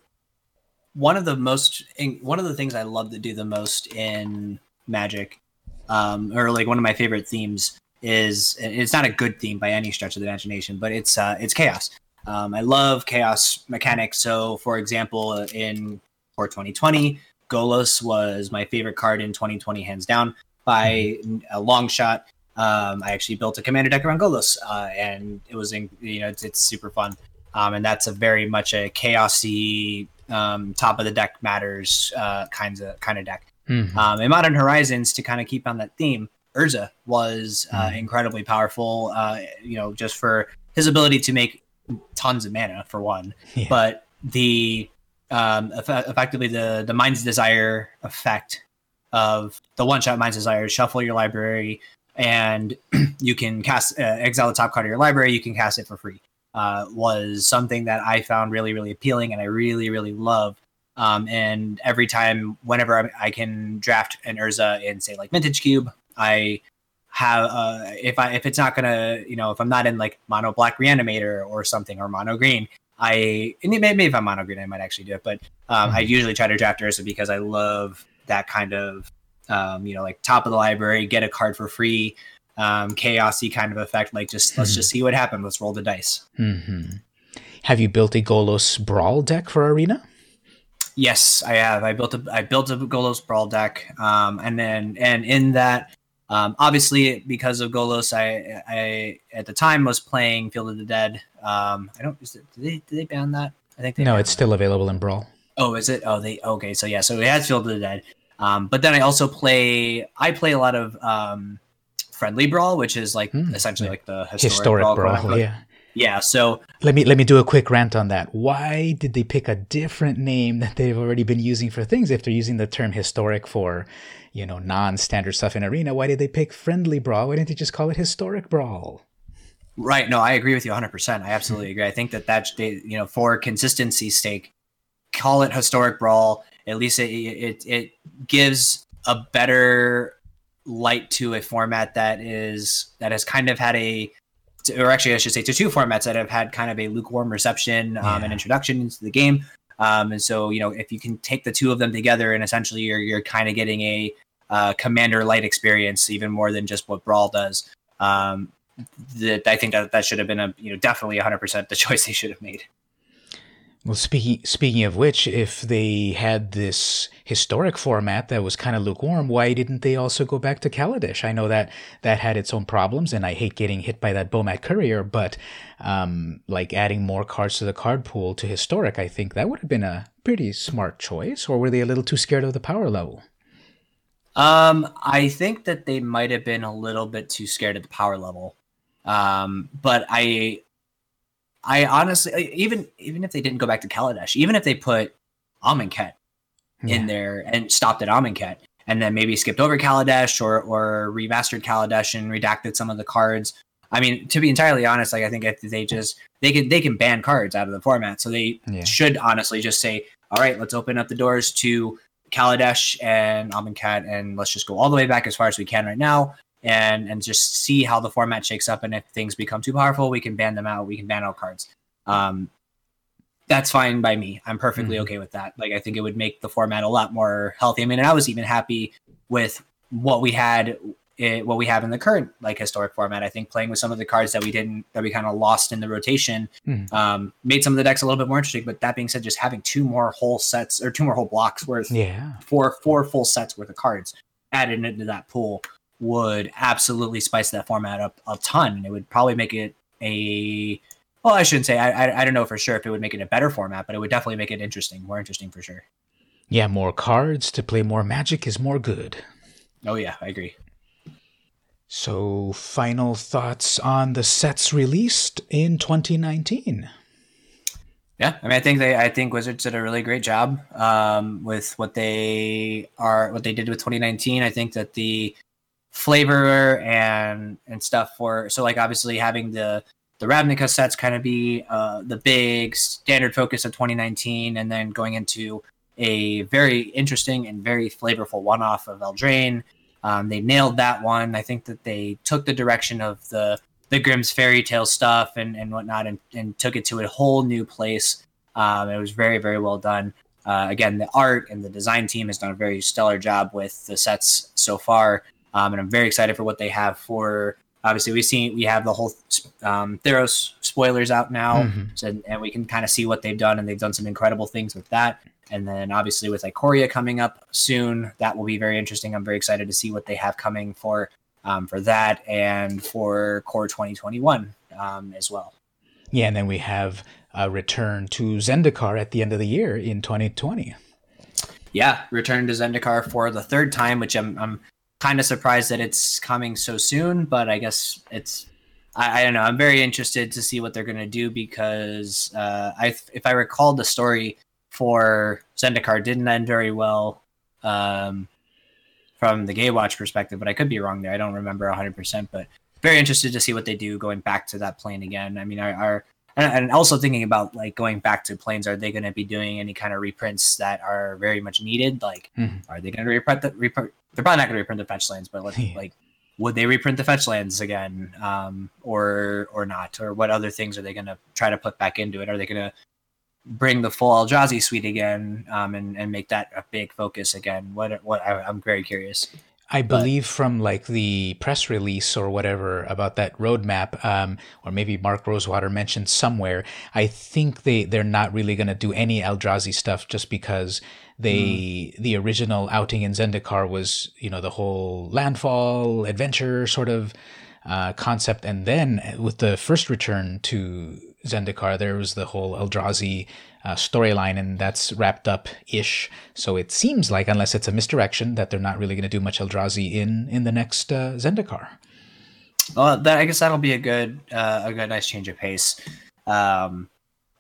one of the most one of the things I love to do the most in Magic, um, or like one of my favorite themes is it's not a good theme by any stretch of the imagination, but it's uh, it's chaos. Um, I love chaos mechanics. So, for example, in for 2020, Golos was my favorite card in 2020, hands down by mm-hmm. a long shot. Um, I actually built a commander deck around Golos, uh, and it was in, you know it's, it's super fun. Um, and that's a very much a chaosy um, top of the deck matters uh, kinds of kind of deck. Mm-hmm. Um, in Modern Horizons, to kind of keep on that theme, Urza was uh, mm-hmm. incredibly powerful. Uh, you know, just for his ability to make tons of mana for one, yeah. but the um, eff- effectively the the mind's desire effect of the one shot mind's desire shuffle your library and you can cast uh, exile the top card of your library you can cast it for free uh, was something that i found really really appealing and i really really love um, and every time whenever I, I, can draft an urza in say like vintage cube i have uh, if I if it's not gonna you know if I'm not in like mono black reanimator or something or mono green, I maybe if I'm mono green I might actually do it, but um, mm-hmm. I usually try to draft Urza because I love that kind of um, you know like top of the library, get a card for free, um, chaosy kind of effect. Like just mm-hmm. let's just see what happens. Let's roll the dice. Mm-hmm. Have you built a Golos Brawl deck for Arena? Yes, I have. I built a I built a Golos Brawl deck, um, and then and in that um, obviously, because of Golos, I, I at the time was playing Field of the Dead. Um, I don't. Is it, did they did they ban that? I think they no. It's that. still available in Brawl. Oh, is it? Oh, they okay. So yeah, so it has Field of the Dead. Um, but then I also play. I play a lot of um, friendly Brawl, which is like mm, essentially yeah. like the historic, historic Brawl. brawl yeah. Yeah, so let me let me do a quick rant on that. Why did they pick a different name that they've already been using for things if they're using the term historic for you know, non-standard stuff in Arena, why did they pick Friendly Brawl? Why didn't they just call it Historic Brawl? Right. No, I agree with you 100%. I absolutely agree. I think that that, you know, for consistency's sake, call it historic brawl. At least it, it, it gives a better light to a format that is, that has kind of had a, or actually, I should say to two formats that have had kind of a lukewarm reception um, yeah. and introduction into the game. Um, and so, you know, if you can take the two of them together and essentially you're, you're kind of getting a uh, commander light experience, even more than just what Brawl does. Um, that I think that that should have been a you know definitely 100% the choice they should have made. Well, speaking speaking of which, if they had this historic format that was kind of lukewarm, why didn't they also go back to Kaladesh? I know that that had its own problems, and I hate getting hit by that Bomat Courier, but um, like adding more cards to the card pool to historic, I think that would have been a pretty smart choice. Or were they a little too scared of the power level? Um, I think that they might have been a little bit too scared of the power level. Um, but I, I honestly, even even if they didn't go back to Kaladesh, even if they put Amonkhet yeah. in there and stopped at Amonkhet, and then maybe skipped over Kaladesh or or remastered Kaladesh and redacted some of the cards. I mean, to be entirely honest, like I think if they just they can they can ban cards out of the format, so they yeah. should honestly just say, all right, let's open up the doors to Kaladesh and Amonkhet, and let's just go all the way back as far as we can right now and and just see how the format shakes up. And if things become too powerful, we can ban them out. We can ban out cards. Um, that's fine by me. I'm perfectly mm-hmm. okay with that. Like I think it would make the format a lot more healthy. I mean, and I was even happy with what we had, it, what we have in the current like historic format. I think playing with some of the cards that we didn't, that we kind of lost in the rotation, mm-hmm. um, made some of the decks a little bit more interesting. But that being said, just having two more whole sets or two more whole blocks worth, yeah, four four full sets worth of cards added into that pool would absolutely spice that format up a ton. It would probably make it a well, I shouldn't say. I, I, I don't know for sure if it would make it a better format, but it would definitely make it interesting, more interesting for sure. Yeah, more cards to play more Magic is more good. Oh yeah, I agree. So, final thoughts on the sets released in 2019. Yeah, I mean, I think they, I think Wizards did a really great job um, with what they are, what they did with 2019. I think that the flavor and and stuff for so like obviously having the the Ravnica sets kind of be uh, the big standard focus of 2019, and then going into a very interesting and very flavorful one-off of Eldraine. Um, they nailed that one. I think that they took the direction of the the Grimm's fairy tale stuff and, and whatnot, and, and took it to a whole new place. Um, it was very very well done. Uh, again, the art and the design team has done a very stellar job with the sets so far. Um, and I'm very excited for what they have for. Obviously, we've seen we have the whole um, Theros spoilers out now, mm-hmm. so, and we can kind of see what they've done, and they've done some incredible things with that. And then obviously with Ikoria coming up soon, that will be very interesting. I'm very excited to see what they have coming for um, for that and for Core 2021 um, as well. Yeah, and then we have a return to Zendikar at the end of the year in 2020. Yeah, return to Zendikar for the third time, which I'm, I'm kind of surprised that it's coming so soon, but I guess it's I, I don't know. I'm very interested to see what they're going to do because uh, I if I recall the story for Zendikar didn't end very well um, from the Gatewatch perspective, but I could be wrong there. I don't remember 100%, but very interested to see what they do going back to that plane again. I mean, are and also thinking about like going back to planes are they going to be doing any kind of reprints that are very much needed like mm-hmm. are they going to reprint the reprint they're probably not going to reprint the fetch lands but like, like would they reprint the fetch lands again um, or or not? Or what other things are they going to try to put back into it? Are they going to bring the full Eldrazi suite again um, and, and make that a big focus again? What what I, i'm very curious I believe but, from like the press release or whatever about that roadmap, um, or maybe Mark Rosewater mentioned somewhere. I think they they're not really going to do any Eldrazi stuff just because they mm. the original outing in Zendikar was you know the whole landfall adventure sort of uh, concept, and then with the first return to Zendikar, there was the whole Eldrazi uh, storyline, and that's wrapped up ish. So it seems like, unless it's a misdirection, that they're not really going to do much Eldrazi in in the next uh, Zendikar. Well, that, I guess that'll be a good uh, a good nice change of pace. Um,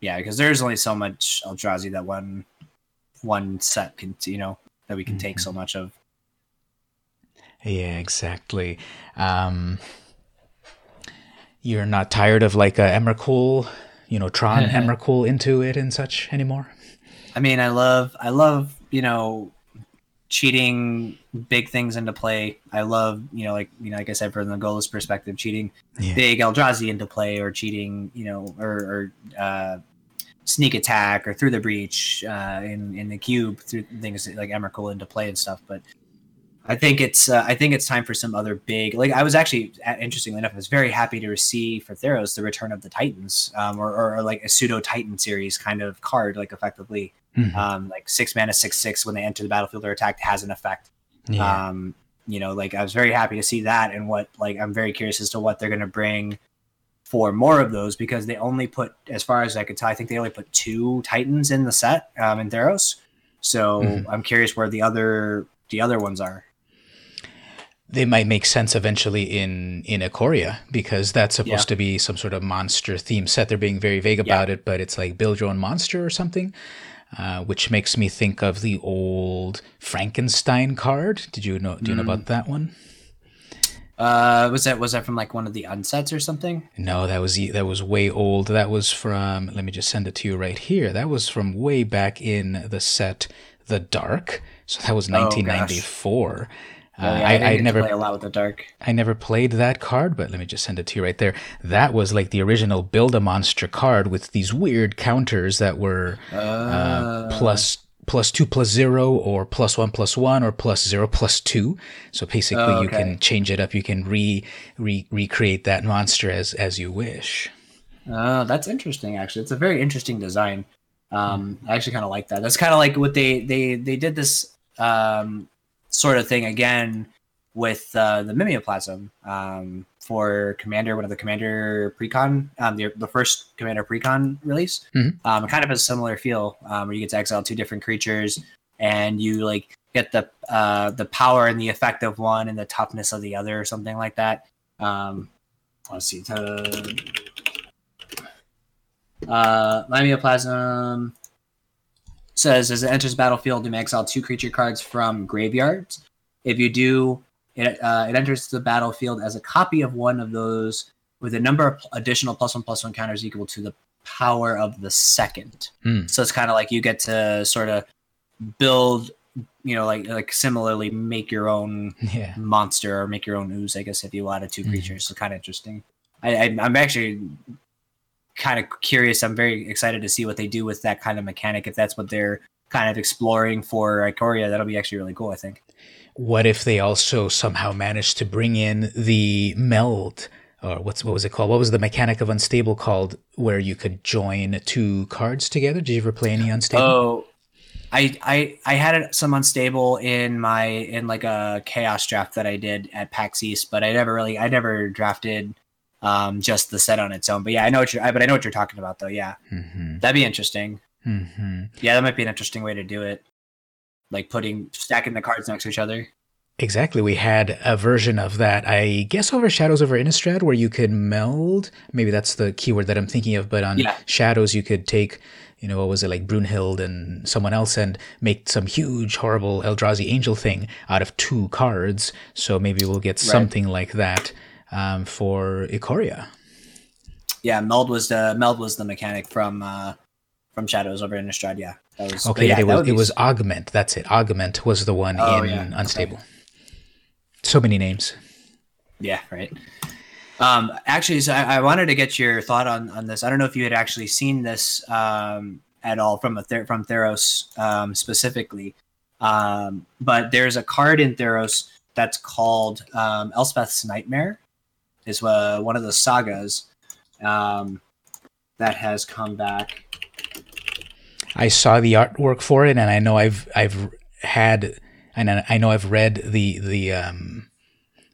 yeah, because there's only so much Eldrazi that one one set can you know that we can mm-hmm. take so much of. Yeah, exactly. Um, You're not tired of like a Emrakul, you know, Tron Emrakul into it and such anymore. I mean, I love, I love, you know, cheating big things into play. I love, you know, like you know, like I said, from the Golos perspective, cheating yeah. big Eldrazi into play, or cheating, you know, or, or uh, sneak attack, or through the breach uh, in in the cube, through things like Emrakul into play and stuff. But I think it's uh, I think it's time for some other big like I was actually interestingly enough I was very happy to receive for Theros the Return of the Titans um, or, or, or like a pseudo Titan series kind of card like effectively mm-hmm. um, like six mana six six when they enter the battlefield or attack has an effect. Yeah. Um, you know, like I was very happy to see that and what like I'm very curious as to what they're going to bring for more of those because they only put as far as I could tell I think they only put two Titans in the set um, in Theros. So mm-hmm. I'm curious where the other the other ones are they might make sense eventually in in Ikoria because that's supposed yeah. to be some sort of monster theme set. They're being very vague about yeah. it, but it's like build your own monster or something, uh, which makes me think of the old Frankenstein card. Did you know? Do you mm. know about that one? Uh, was that was that from like one of the unsets or something? No, that was that was way old. That was from. Let me just send it to you right here. That was from way back in the set The Dark. So that was 1994. Oh, Oh, yeah, I, I, I never play a lot with the dark. I never played that card, but let me just send it to you right there. That was like the original build a monster card with these weird counters that were uh, uh, plus plus two plus zero or plus one plus one or plus zero plus two. So basically, oh, okay. you can change it up. You can re, re recreate that monster as as you wish. Oh, that's interesting. Actually, it's a very interesting design. Um, I actually kind of like that. That's kind of like what they they they did this um, sort of thing again with uh, the mimeoplasm um, for Commander, one of the Commander precon, um, the, the first Commander precon release. Mm-hmm. Um, kind of has a similar feel um, where you get to exile two different creatures and you like get the uh, the power and the effect of one and the toughness of the other or something like that. Um, let's see. Uh, uh, mimeoplasm says as it enters battlefield, you may exile two creature cards from graveyards. If you do, it, uh, it enters the battlefield as a copy of one of those with a number of additional plus one plus one counters equal to the power of the second. Mm. So it's kind of like you get to sort of build, you know, like like similarly make your own yeah. monster or make your own ooze, I guess, if you added two mm. creatures. So kind of interesting. I, I, I'm actually kind of curious. I'm very excited to see what they do with that kind of mechanic. If that's what they're kind of exploring for Ikoria, that'll be actually really cool. I think. What if they also somehow managed to bring in the meld? Or what's what was it called? What was the mechanic of unstable called? Where you could join two cards together? Did you ever play any unstable? Oh, I I I had some unstable in my in like a chaos draft that I did at PAX East, but I never really I never drafted um, just the set on its own. But yeah, I know what you're. But I know what you're talking about, though. Yeah, mm-hmm. that'd be interesting. Mm-hmm. Yeah, that might be an interesting way to do it, like putting stacking the cards next to each other. Exactly. We had a version of that, I guess, over Shadows over Innistrad, where you could meld. Maybe that's the keyword that I'm thinking of. But on yeah. Shadows, you could take, you know, what was it like Brunhild and someone else, and make some huge, horrible Eldrazi Angel thing out of two cards. So maybe we'll get right. something like that um, for Ikoria. Yeah, Meld was the Meld was the mechanic from uh, from Shadows over Innistrad. Yeah, that was okay. Yeah, it was, it was Augment. That's it. Augment was the one oh, in yeah. Unstable. Okay. So many names. Yeah, right. Um, actually, so I, I, wanted to get your thought on, on this. I don't know if you had actually seen this um, at all from a Ther- from Theros um, specifically, um, but there's a card in Theros that's called um, Elspeth's Nightmare, is uh, one of the sagas um, that has come back. I saw the artwork for it, and I know I've I've had, and I know I've read the the um,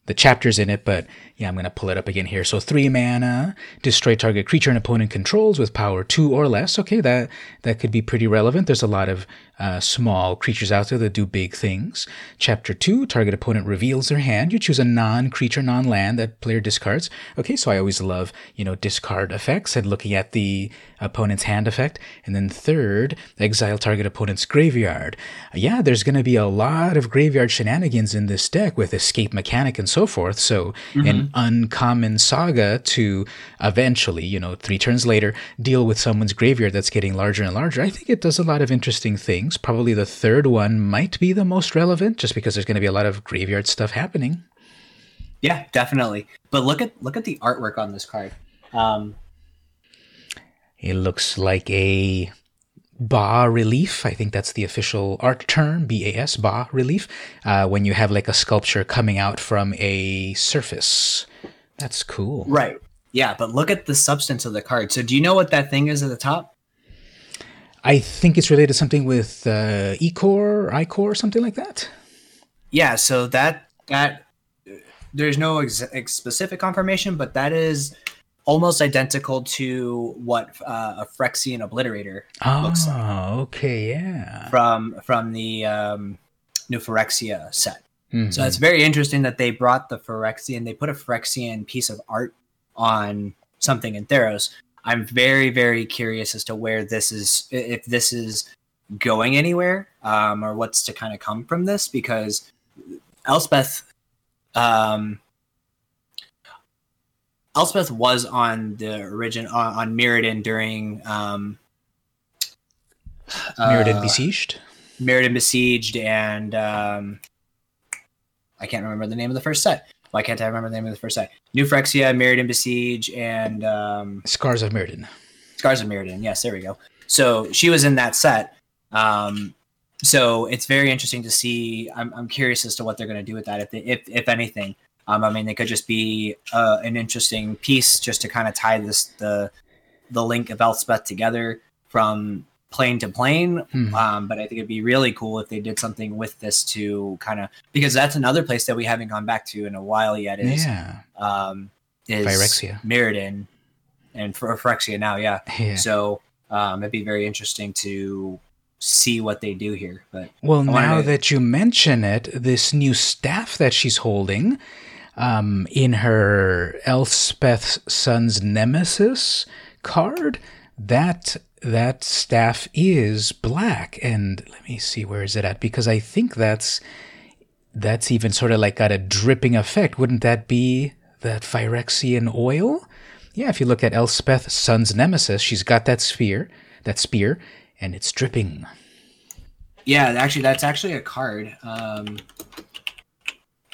the chapters in it, but yeah, I'm to pull it up again here. So three mana, destroy target creature an opponent controls with power two or less. Okay, that that could be pretty relevant. There's a lot of uh, small creatures out there that do big things. Chapter two, target opponent reveals their hand. You choose a non-creature, non-land that player discards. Okay, so I always love you know discard effects and looking at the opponent's hand effect. And then third, exile target opponent's graveyard. Yeah, there's going to be a lot of graveyard shenanigans in this deck with escape mechanic and so forth. So mm-hmm. mm-hmm. uncommon saga to eventually, you know, three turns later, deal with someone's graveyard that's getting larger and larger. I think it does a lot of interesting things. Probably the third one might be the most relevant just because there's going to be a lot of graveyard stuff happening. Yeah, definitely. But look at look at the artwork on this card. Um, it looks like a bas relief. I think that's the official art term, B A S, bas relief, uh, when you have like a sculpture coming out from a surface. That's cool. Right. Yeah, but look at the substance of the card. So, do you know what that thing is at the top? I think it's related to something with uh, Ecor, Icor, something like that. Yeah. So that that there's no ex- ex- specific confirmation, but that is almost identical to what uh, a Phyrexian Obliterator oh, looks like. Oh, okay, yeah. From from the um, new Phyrexia set. Mm-hmm. So it's very interesting that they brought the Phyrexian, they put a Phyrexian piece of art on something in Theros. I'm very, very curious as to where this is, if this is going anywhere, um, or what's to kind of come from this, because Elspeth um, Elspeth was on the origin on, on Mirrodin during um, Mirrodin uh, besieged. Mirrodin besieged, and um, I can't remember the name of the first set. Why can't I remember the name of the first set? New Phyrexia, Mirrodin besiege, and um, Scars of Mirrodin. Scars of Mirrodin. Yes, there we go. So she was in that set. Um, so it's very interesting to see. I'm, I'm curious as to what they're going to do with that, if, they, if if anything. Um, I mean, they could just be uh, an interesting piece just to kind of tie this the the link of Elspeth together from plane to plane. Hmm. Um, but I think it'd be really cool if they did something with this to kind of because that's another place that we haven't gone back to in a while yet. Is yeah. um, is Phyrexia, Mirrodin, and for Phyrexia now, yeah. yeah. So um, it'd be very interesting to see what they do here. But well, now to... that you mention it, this new staff that she's holding um, in her Elspeth's Sun's nemesis card, that that staff is black. And let me see where is it at because I think that's that's even sort of like got a dripping effect. Wouldn't that be that Phyrexian oil? Yeah, if you look at Elspeth's Sun's nemesis, she's got that sphere, that spear, and it's dripping. Yeah, actually, that's actually a card. Um,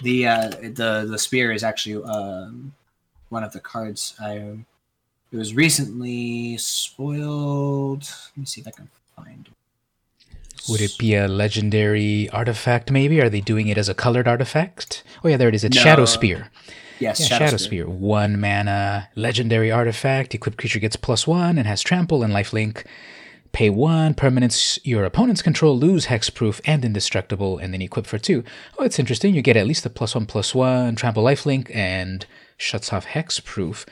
the uh, the the spear is actually um, one of the cards. I it was recently spoiled. Let me see if I can find. Would it be a legendary artifact? Maybe are they doing it as a colored artifact? Oh yeah, there it is. It's no. Shadow Spear. Yes, yeah, Shadow, Shadow Spear. Spear. One mana legendary artifact. Equipped creature gets plus one and has trample and lifelink. Pay one, permanents your opponents control lose hexproof and indestructible, and then equip for two. Oh, it's interesting. You get at least a plus one plus one, trample lifelink, and shuts off hexproof.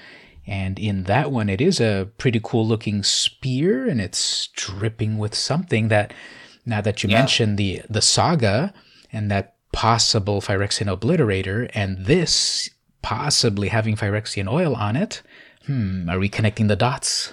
And in that one, it is a pretty cool looking spear, and it's dripping with something that, now that you yeah. mentioned the the saga and that possible Phyrexian obliterator, and this possibly having Phyrexian oil on it, hmm, are we connecting the dots?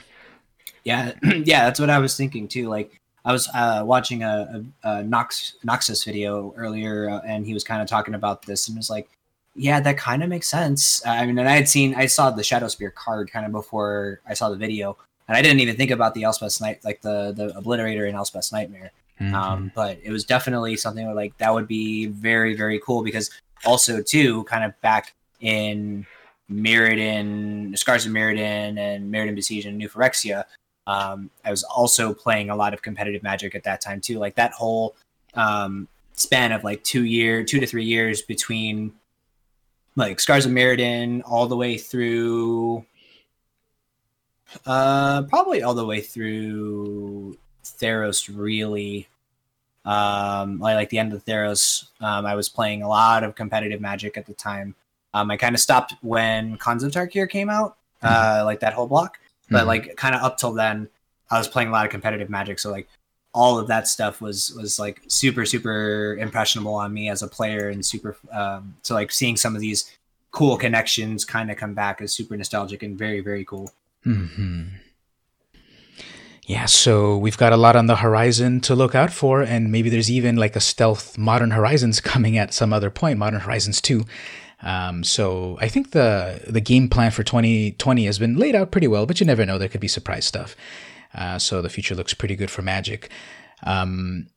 Yeah, yeah, that's what I was thinking too. Like I was uh, watching a, a, a, Nox Noxus video earlier, uh, and he was kind of talking about this, and was like, "Yeah, that kind of makes sense." I mean, and I had seen, I saw the Shadow Spear card kind of before I saw the video, and I didn't even think about the Elspeth's Night, like the the Obliterator in Elspeth's Nightmare. Mm-hmm. Um, but it was definitely something where, like that would be very very cool because also too kind of back in Mirrodin, Scars of Mirrodin, and Mirrodin Besiege and New Phyrexia, um, I was also playing a lot of competitive Magic at that time too. Like that whole um, span of like two year, two to three years between like Scars of Mirrodin all the way through, uh, probably all the way through Theros. Really, um, like, like the end of Theros, um, I was playing a lot of competitive Magic at the time. Um, I kind of stopped when Khans of Tarkir came out, uh, mm-hmm. like that whole block. But mm-hmm. like kind of up till then, I was playing a lot of competitive Magic, so like all of that stuff was was like super super impressionable on me as a player and super um, so like seeing some of these cool connections kind of come back is super nostalgic and very very cool. hmm Yeah, so we've got a lot on the horizon to look out for, and maybe there's even like a stealth Modern Horizons coming at some other point, Modern Horizons 2. Um, so I think the the game plan for 2020 has been laid out pretty well, but you never know. There could be surprise stuff. Uh, so the future looks pretty good for Magic. Um,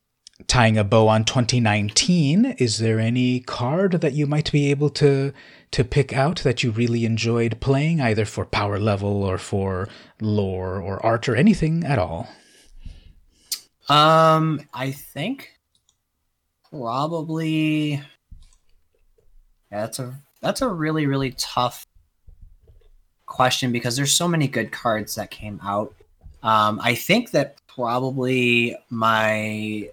tying a bow on 2019, is there any card that you might be able to to pick out that you really enjoyed playing, either for power level or for lore or art or anything at all? Um, I think probably yeah, that's a that's a really really tough question because there's so many good cards that came out. Um, I think that probably my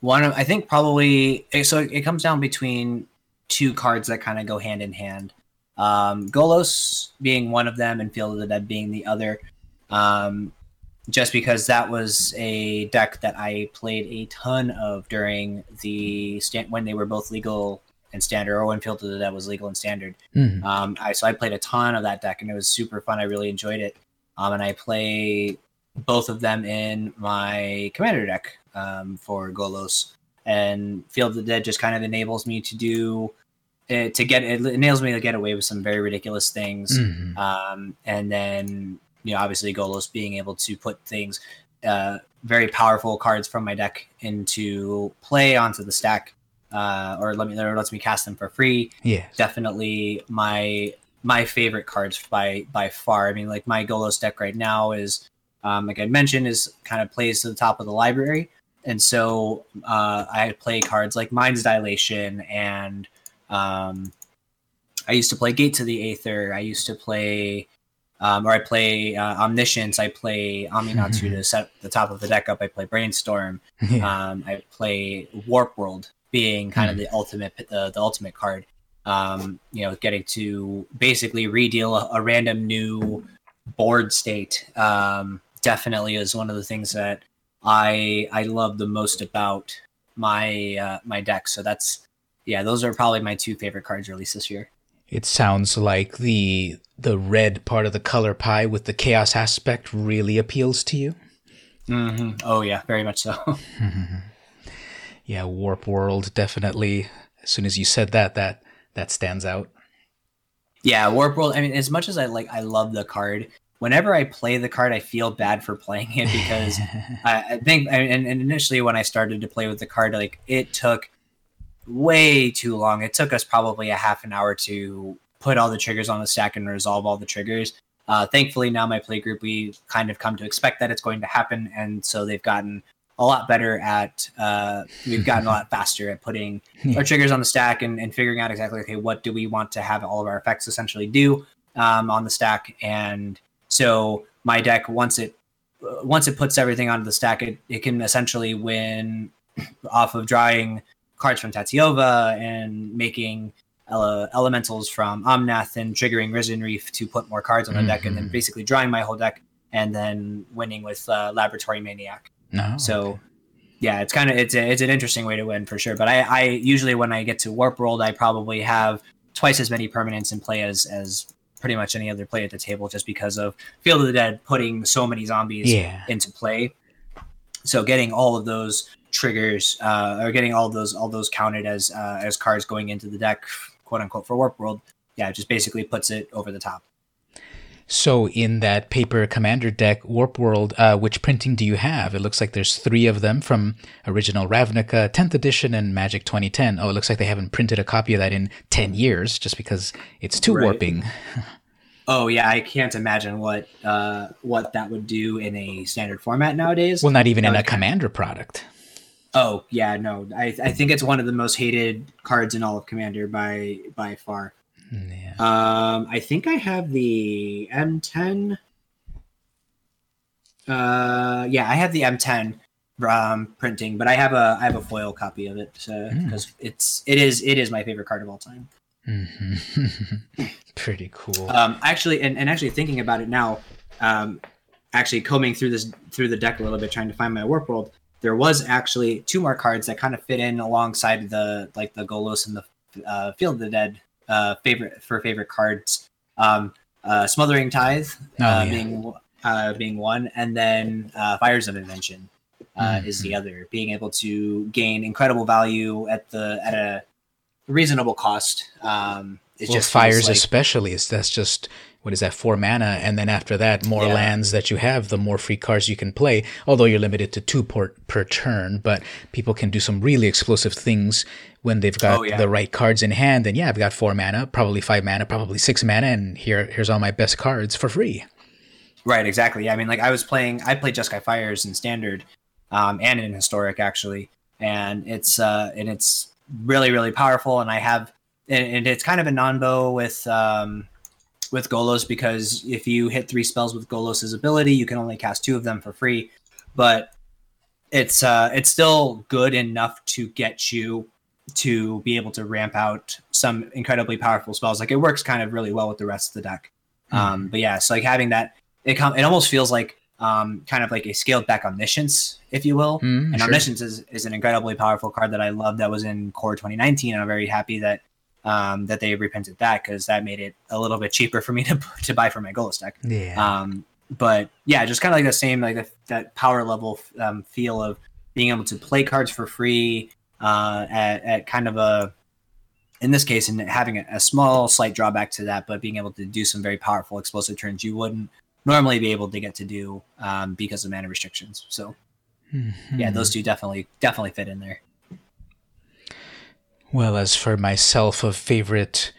one of I think probably so it comes down between two cards that kind of go hand in hand. Um, Golos being one of them, and Field of the Dead being the other. Um, just because that was a deck that I played a ton of during the stand when they were both legal and standard, or when Field of the Dead was legal and standard. Mm-hmm. Um, I so I played a ton of that deck, and it was super fun. I really enjoyed it. Um, and I play both of them in my commander deck um, for Golos, and Field of the Dead just kind of enables me to do it, to get it enables me to get away with some very ridiculous things. Mm-hmm. Um, and then you know, obviously Golos being able to put things, uh, very powerful cards from my deck into play onto the stack, uh, or let me or lets me cast them for free. Yeah, definitely my my favorite cards by by far. I mean, like my Golos deck right now is, um, like I mentioned, is kind of plays to the top of the library, and so uh, I play cards like Mind's Dilation and um, I used to play Gate to the Aether. I used to play, um, or I play uh, Omniscience. I play Aminatou to set the top of the deck up. I play Brainstorm. Yeah. Um, I play Warp World, being kind mm. of hmm. the ultimate the, the ultimate card. Um, you know, getting to basically redeal a, a random new board state. Um, definitely is one of the things that I I love the most about my uh, my deck. So that's yeah, those are probably my two favorite cards released this year. It sounds like the the red part of the color pie with the chaos aspect really appeals to you. Mm-hmm. Oh yeah, very much so. yeah, Warp World definitely. As soon as you said that, that that stands out. Yeah, Warp World. I mean, as much as I like, I love the card. Whenever I play the card, I feel bad for playing it because I, I, think, and, and initially when I started to play with the card, like it took way too long. It took us probably a half an hour to put all the triggers on the stack and resolve all the triggers. Uh, thankfully, now my play group, we kind of come to expect that it's going to happen, and so they've gotten a lot better at. Uh, we've gotten a lot faster at putting yeah. our triggers on the stack and, and figuring out exactly okay what do we want to have all of our effects essentially do um, on the stack, and so my deck once it once it puts everything onto the stack, it, it can essentially win off of drawing cards from Tatyova and making ele- elementals from Omnath and triggering Risen Reef to put more cards on the mm-hmm. deck, and then mm-hmm. basically drawing my whole deck and then winning with uh, Laboratory Maniac. No, so. Okay. Yeah, it's kind of it's a, it's an interesting way to win for sure. But I, I usually when I get to Warp World, I probably have twice as many permanents in play as as pretty much any other play at the table, just because of Field of the Dead putting so many zombies yeah. into play. So getting all of those triggers uh, or getting all those all those counted as uh, as cards going into the deck, quote unquote, for Warp World. Yeah, it just basically puts it over the top. So in that paper commander deck, Warp World, uh, which printing do you have? It looks like there's three of them from original Ravnica, 10th edition, and Magic 2010. Oh, it looks like they haven't printed a copy of that in 10 years, just because it's too right. warping. Oh yeah, I can't imagine what uh, what that would do in a standard format nowadays. Well, not even that in a commander product. Oh yeah, no, I I think it's one of the most hated cards in all of Commander by by far. Yeah. Um, I think I have the M10. Uh, yeah, I have the M10 um, printing, but I have a I have a foil copy of it because mm. it's it is it is my favorite card of all time. Mm-hmm. Pretty cool. Um, actually, and, and actually thinking about it now, um, actually combing through this through the deck a little bit, trying to find my warp world there was actually two more cards that kind of fit in alongside the like the Golos and the uh, Field of the Dead uh, favorite for favorite cards. Um, uh, Smothering Tithe oh, uh, yeah. being uh, being one, and then uh, Fires of Invention mm-hmm. is the other. Being able to gain incredible value at the at a reasonable cost. Um, it well, just fires like, especially. That's just what is that four mana, and then after that, more yeah. lands that you have, the more free cards you can play. Although you're limited to two per per turn, but people can do some really explosive things when they've got oh, yeah. the right cards in hand. And yeah, I've got four mana, probably five mana, probably six mana, and here here's all my best cards for free. Right, exactly. I mean, like I was playing, I played Jeskai Fires in Standard, um, and in Historic actually, and it's uh, and it's really really powerful. And I have, and, it's kind of a non-bo with um, with Golos because if you hit three spells with Golos's ability, you can only cast two of them for free. But it's uh, it's still good enough to get you to be able to ramp out some incredibly powerful spells. Like it works kind of really well with the rest of the deck. Mm. Um, but yeah, so like having that, it com- it almost feels like um, kind of like a scaled back omniscience, if you will. Mm, and sure. omniscience is, is an incredibly powerful card that I love that was in core 2019. And I'm very happy that um, that they reprinted that because that made it a little bit cheaper for me to to buy for my Golos deck. Yeah. Um, but yeah, just kind of like the same like the, that power level um, feel of being able to play cards for free uh, at, at kind of a in this case and having a, a, small slight drawback to that but being able to do some very powerful explosive turns you wouldn't normally be able to get to do um, because of mana restrictions so mm-hmm. yeah those two definitely definitely fit in there well, as for myself, a favorite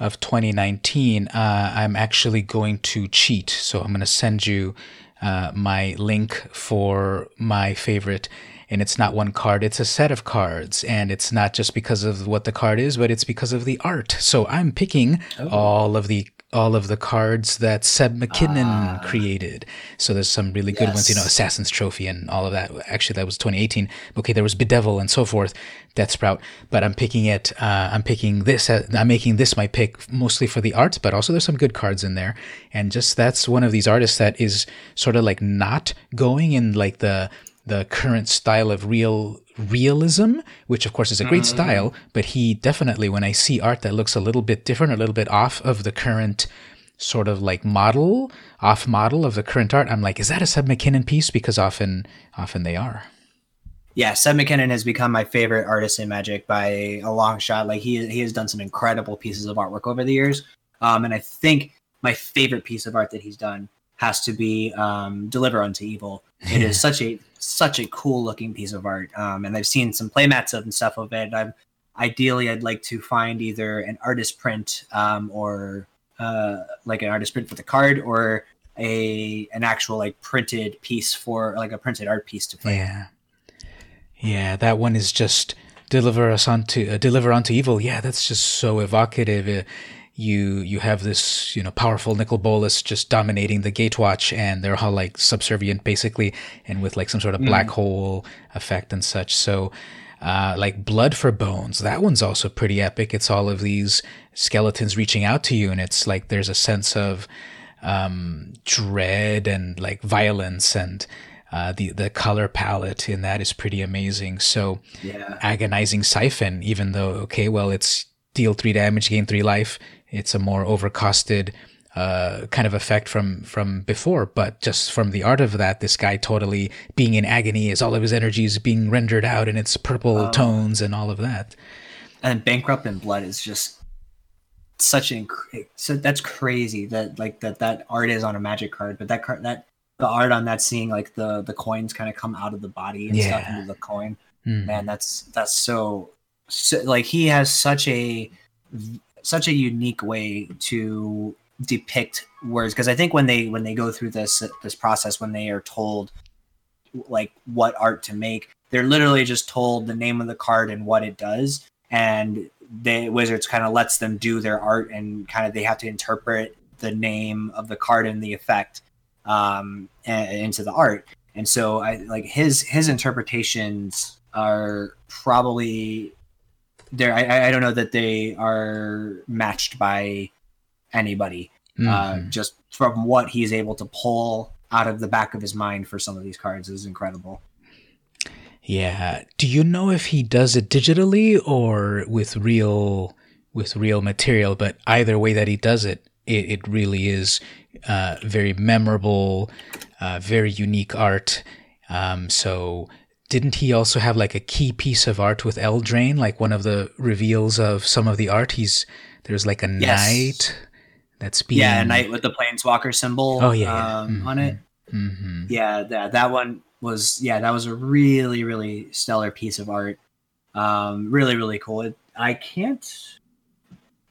of 2019, uh, I'm actually going to cheat. So I'm going to send you uh, my link for my favorite. And it's not one card, it's a set of cards. And it's not just because of what the card is, but it's because of the art. So I'm picking oh. all of the all of the cards that Seb McKinnon uh, created. So there's some really good yes. ones, you know, Assassin's Trophy and all of that. Actually, that was 2018. Okay, there was Bedevil and so forth, Deathsprout. But I'm picking it. Uh, I'm picking this. Uh, I'm making this my pick mostly for the art, but also there's some good cards in there. And just that's one of these artists that is sort of like not going in like the the current style of real realism, which of course is a great mm-hmm. style, but he definitely, when I see art that looks a little bit different, a little bit off of the current sort of like model, off model of the current art, I'm like, is that a Seb McKinnon piece? Because often, often they are. Yeah, Seb McKinnon has become my favorite artist in Magic by a long shot. Like he he has done some incredible pieces of artwork over the years, um, and I think my favorite piece of art that he's done has to be um, Deliver Unto Evil. It is such a such a cool looking piece of art. Um, and I've seen some playmats of and stuff of it. I'm ideally I'd like to find either an artist print um, or uh, like an artist print for the card or a an actual like printed piece for like a printed art piece to play. Yeah, yeah, that one is just deliver us onto uh, deliver onto evil. Yeah, that's just so evocative. Uh, you you have this you know powerful Nicol Bolas just dominating the Gatewatch, and they're all like subservient basically, and with like some sort of mm. black hole effect and such. So. Uh, like Blood for Bones, that one's also pretty epic. It's all of these skeletons reaching out to you, and it's like there's a sense of um, dread and like violence, and uh, the the color palette in that is pretty amazing. So, yeah. agonizing syphon, even though okay, well, it's deal three damage, gain three life it's a more overcosted uh, kind of effect from from before, but just from the art of that, this guy totally being in agony as all of his energies being rendered out in its purple um, tones and all of that. And bankrupt in blood is just such an so that's crazy that like that that art is on a magic card, but that card that the art on that seeing like the the coins kind of come out of the body and yeah. stuff into the coin, mm. man, that's that's so, so like he has such a such a unique way to depict words because I think when they when they go through this this process when they are told like what art to make they're literally just told the name of the card and what it does. And the wizards kind of lets them do their art and kind of they have to interpret the name of the card and the effect um, into the art. And so I like his his interpretations are probably there I, I don't know that they are matched by anybody uh, mm-hmm. uh, just from what he's able to pull out of the back of his mind for some of these cards is incredible. Yeah. Do you know if he does it digitally or with real with real material? But either way that he does it it, it really is uh, very memorable uh, very unique art. Um, so didn't he also have like a key piece of art with Eldraine, like one of the reveals of some of the art? He's there's like a yes. knight that's being yeah, a knight with the planeswalker symbol. Oh yeah, um, mm-hmm. on it. Mm-hmm. Yeah, that that one was yeah, that was a really really stellar piece of art. Um, really really cool. It, I can't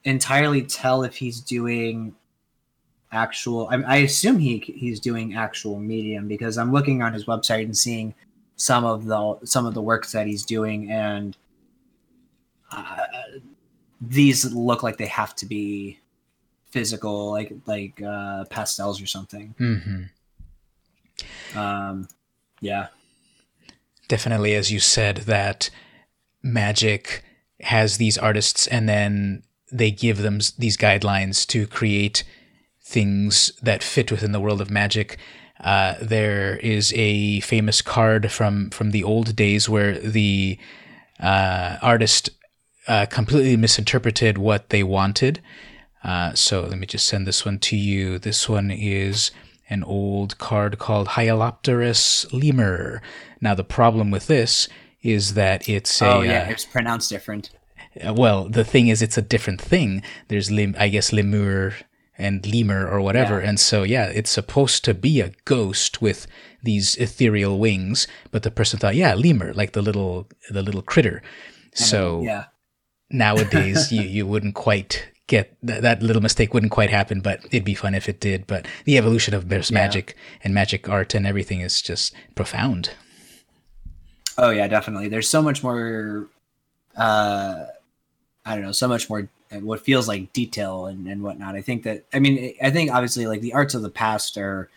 entirely tell if he's doing actual. I, I assume he he's doing actual medium because I'm looking on his website and seeing some of the some of the works that he's doing, and uh, these look like they have to be physical, like like uh, pastels or something. Mm-hmm. Um, yeah, definitely. As you said, that magic has these artists, and then they give them these guidelines to create things that fit within the world of magic. Uh, there is a famous card from from the old days where the uh, artist uh, completely misinterpreted what they wanted. Uh, so let me just send this one to you. This one is an old card called Hyalopterous lemure. Now the problem with this is that it's a, oh yeah, uh, it's pronounced different. Uh, well, the thing is, it's a different thing. There's lim, I guess lemur and lemur or whatever. Yeah. And so, yeah, it's supposed to be a ghost with these ethereal wings, but the person thought, yeah, lemur, like the little the little critter. So yeah. nowadays, you you wouldn't quite get th- that little mistake wouldn't quite happen, but it'd be fun if it did. But the evolution of there's yeah. magic and magic art and everything is just profound. Oh yeah, definitely. There's so much more. Uh, I don't know, so much more what feels like detail and, and whatnot. I think that I mean I think obviously like the arts of the past are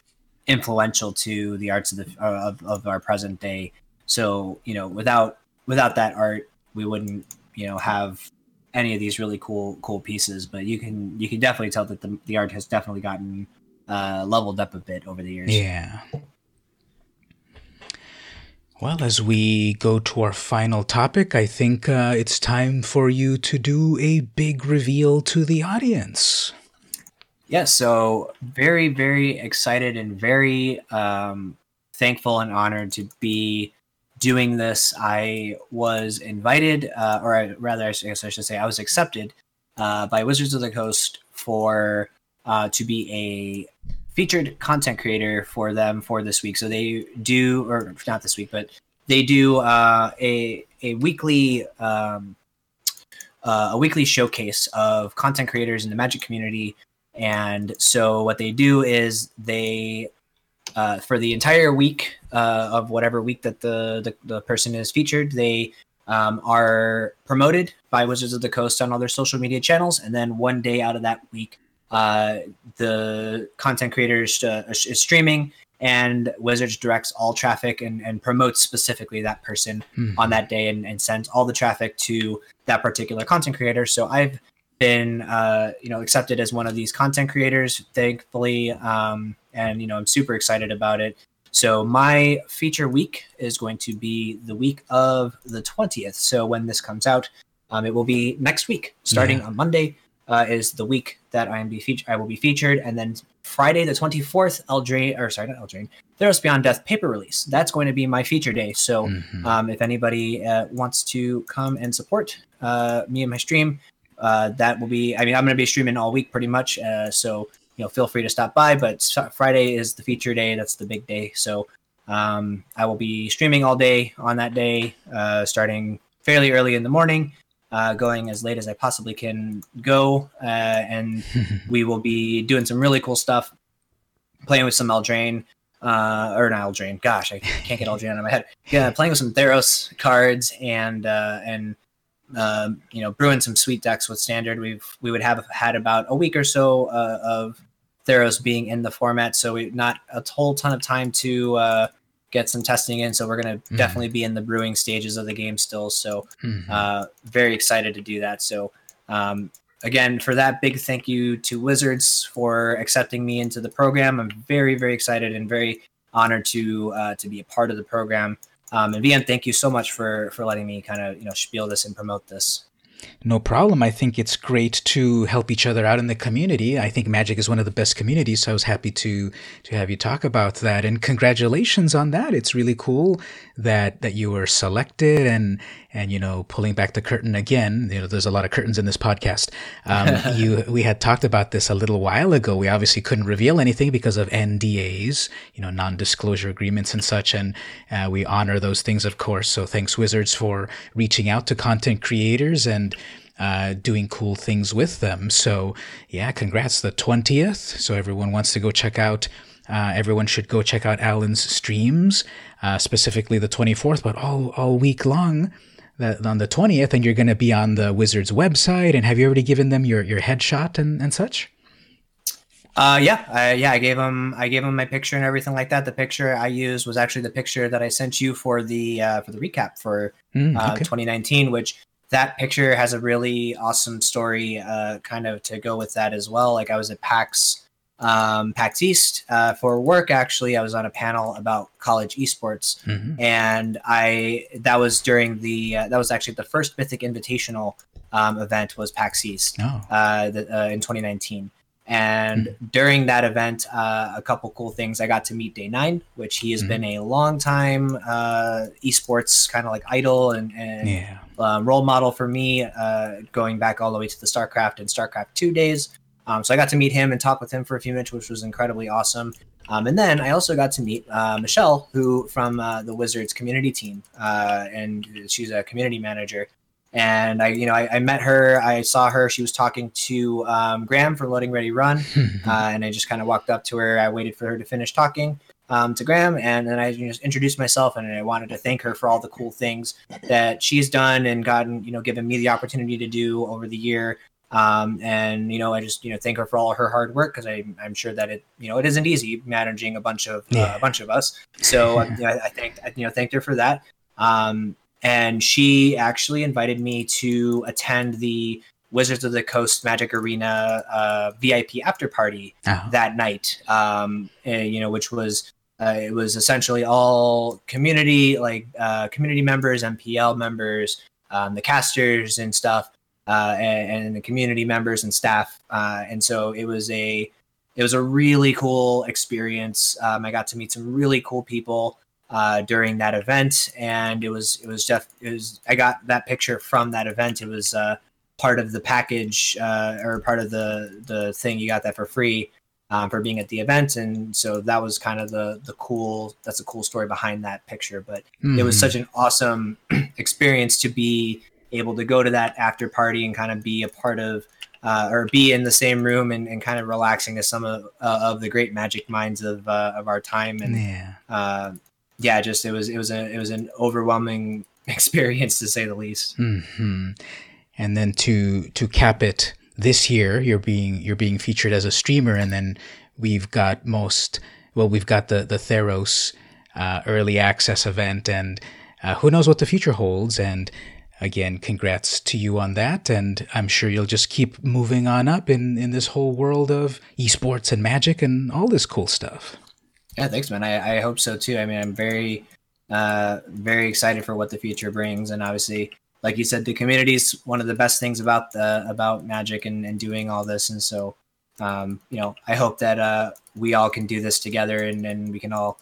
influential to the arts of the of, of our present day. So you know without without that art we wouldn't you know have any of these really cool cool pieces. But you can you can definitely tell that the the art has definitely gotten uh, leveled up a bit over the years. Yeah. Well, as we go to our final topic, I think uh, it's time for you to do a big reveal to the audience. Yes, yeah, so very, very excited and very um, thankful and honored to be doing this. I was invited, uh, or I, rather, I guess I should say, I was accepted uh, by Wizards of the Coast for uh, to be a featured content creator for them for this week. So they do, or not this week, but they do uh, a a weekly um, uh, a weekly showcase of content creators in the Magic community. And so what they do is they uh, for the entire week uh, of whatever week that the, the, the person is featured, they um, are promoted by Wizards of the Coast on all their social media channels, and then one day out of that week, uh, the content creators uh, is streaming and Wizards directs all traffic and, and promotes specifically that person mm-hmm. on that day and, and sends all the traffic to that particular content creator. So I've been uh, you know accepted as one of these content creators, thankfully, um, and you know I'm super excited about it. So my feature week is going to be the week of the 20th. So when this comes out, um, it will be next week, starting yeah. on Monday uh, is the week that I am be featured. I will be featured, and then Friday the twenty fourth, Eldraine or sorry, not Eldraine, Theros Beyond Death paper release. That's going to be my feature day. So mm-hmm. um, if anybody uh, wants to come and support uh, me and my stream, uh, that will be. I mean, I'm going to be streaming all week pretty much. Uh, so you know, feel free to stop by. But Friday is the feature day. That's the big day. So um, I will be streaming all day on that day, uh, starting fairly early in the morning uh, going as late as I possibly can go, uh, and we will be doing some really cool stuff, playing with some Eldraine, uh, or not Eldraine. Gosh, I can't get Eldraine out of my head. Yeah, playing with some Theros cards and uh, and uh, you know brewing some sweet decks with standard. We've we would have had about a week or so uh, of Theros being in the format, so we not a whole ton of time to uh, get some testing in. So we're going to mm-hmm. definitely be in the brewing stages of the game still. So mm-hmm. uh, very excited to do that. So um, again, for that, big thank you to Wizards for accepting me into the program. I'm very very excited and very honored to uh, to be a part of the program. Um, and VM, thank you so much for for letting me kind of you know spiel this and promote this. No problem. I think it's great to help each other out in the community. I think Magic is one of the best communities, so I was happy to to have you talk about that. And congratulations on that. It's really cool that that you were selected and and you know pulling back the curtain again. You know, there's a lot of curtains in this podcast. Um, you we had talked about this a little while ago. We obviously couldn't reveal anything because of NDAs, you know, non-disclosure agreements and such, and uh, we honor those things, of course. So thanks, Wizards, for reaching out to content creators and uh, doing cool things with them. So, yeah, congrats, the 20th. So, everyone wants to go check out. Uh, everyone should go check out Alan's streams, uh, specifically the 24th, but all, all week long that on the 20th. And you're going to be on the Wizards website. And have you already given them your, your headshot and, and such? Uh, yeah, I, yeah, I gave him, I gave him my picture and everything like that. The picture I used was actually the picture that I sent you for the, uh, for the recap for, mm, uh, 2019, which that picture has a really awesome story, uh, kind of to go with that as well. Like I was at PAX, um, PAX East uh, for work. Actually, I was on a panel about college esports, mm-hmm. and I that was during the uh, that was actually the first Mythic Invitational um, event was PAX East oh. uh, the, uh, in 2019. And mm-hmm. during that event, uh, a couple cool things. I got to meet Day9, which he has mm-hmm. been a long time uh, esports kind of like idol and, and yeah role model for me, uh, going back all the way to the StarCraft and StarCraft 2 days. Um, so I got to meet him and talk with him for a few minutes, which was incredibly awesome. Um, and then I also got to meet uh, Michelle, who from uh, the Wizards community team, uh, and she's a community manager. And I, you know, I, I, met her. I saw her. She was talking to um, Graham from LoadingReadyRun, uh, and I just kind of walked up to her. I waited for her to finish talking, um, to Graham, and then I just introduced myself, and I wanted to thank her for all the cool things that she's done and gotten, you know, given me the opportunity to do over the year. Um, and you know, I just you know thank her for all her hard work because I'm sure that it you know it isn't easy managing a bunch of uh, a bunch of us. So uh, you know, I, thanked you know thanked her for that. Um, and she actually invited me to attend the Wizards of the Coast Magic Arena uh, VIP after party oh. that night. Um, and, eh, you know, which was uh, it was essentially all community, like uh, community members, MPL members, um, the casters and stuff, uh, and, and, the community members and staff. Uh, and so it was a it was a really cool experience. Um, I got to meet some really cool people uh, during that event, and it was it was just it was I got that picture from that event. It was uh, part of the package or part of the the thing. You got that for free um, for being at the event, and so that was kind of the the cool. That's a cool story behind that picture, but mm. it was hmm. such an awesome experience to be able to go to that after party and kind of be a part of. Uh, or be in the same room and, and kind of relaxing as some of, uh, of the great magic minds of uh, of our time and yeah. Uh, yeah just it was it was a it was an overwhelming experience to say the least mm-hmm. and then to to cap it this year you're being you're being featured as a streamer, and then we've got most well we've got the the Theros uh, early access event, and uh, who knows what the future holds. And again, congrats to you on that, and I'm sure you'll just keep moving on up in in this whole world of esports and magic and all this cool stuff. Yeah, thanks, man. I, I hope so too. I mean, I'm very uh, very excited for what the future brings, and obviously like you said, the community is one of the best things about the about Magic and, and doing all this. And so, um, you know, I hope that uh, we all can do this together and, and we can all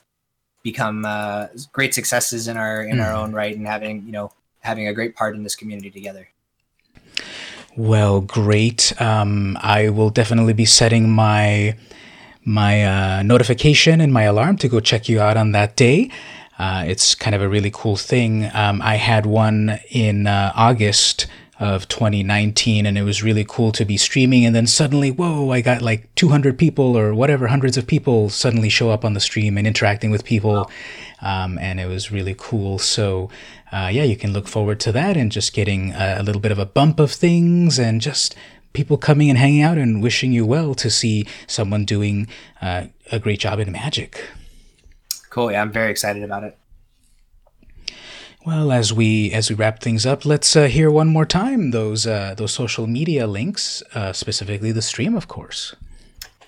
become uh, great successes in our in mm. our mm-hmm. own right and having you know having a great part in this community together. Well, great. Um, I will definitely be setting my my uh, notification and my alarm to go check you out on that day. Uh, it's kind of a really cool thing. Um, I had one in uh, August of 2019 and it was really cool to be streaming and then suddenly whoa i got like 200 people or whatever hundreds of people suddenly show up on the stream and interacting with people um, and it was really cool so uh, yeah you can look forward to that and just getting a, a little bit of a bump of things and just people coming and hanging out and wishing you well to see someone doing uh, a great job in magic Cool. Yeah, I'm very excited about it. Well, as we as we wrap things up, let's uh, hear one more time those uh, those social media links, uh, specifically the stream, of course.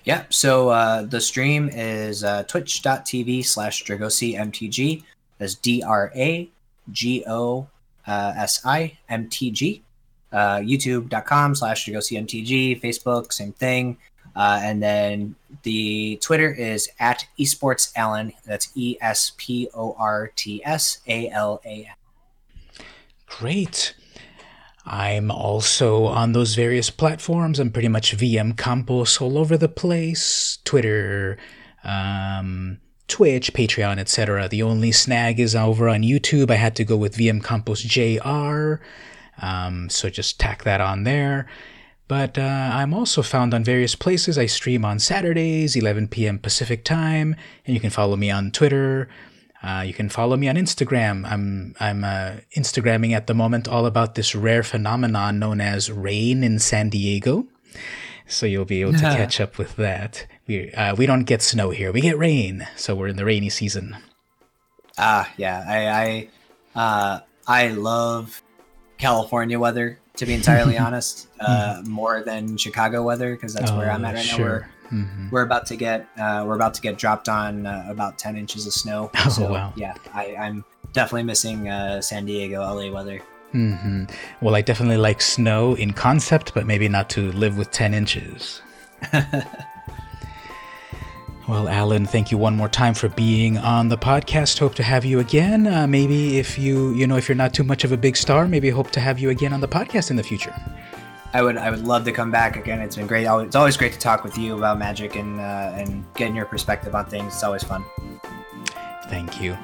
Yeah. So uh, the stream is uh, twitch.tv slash DragosiMTG. That's D R A G O uh, S I M T G. youtube.com slash CMTG, Facebook, same thing. Uh, and then the Twitter is at esports Alan. That's E S P O R T S A L A N. Great. I'm also on those various platforms. I'm pretty much VM Campos all over the place Twitter, um, Twitch, Patreon, etc. The only snag is over on YouTube. I had to go with VM Campos JR. Um, so just tack that on there. But uh, I'm also found on various places. I stream on Saturdays, 11 p.m. Pacific time, and you can follow me on Twitter. Uh, you can follow me on Instagram. I'm I'm uh, Instagramming at the moment all about this rare phenomenon known as rain in San Diego. So you'll be able to catch up with that. We uh, we don't get snow here. We get rain. So we're in the rainy season. Ah, yeah. I I uh, I love California weather to be entirely honest, uh, more than Chicago weather because that's oh, where I'm at right sure. now. We're, mm-hmm. we're about to get uh, we're about to get dropped on uh, about ten inches of snow. Oh so, wow! Yeah, I, am definitely missing uh, San Diego, LA weather. Mm-hmm. Well, I definitely like snow in concept, but maybe not to live with ten inches. Well, Alan, thank you one more time for being on the podcast. Hope to have you again. Uh, maybe if you, you know, if you're not too much of a big star, maybe hope to have you again on the podcast in the future. I would, I would love to come back again. It's been great. It's always great to talk with you about magic and uh, and getting your perspective on things. It's always fun. Thank you.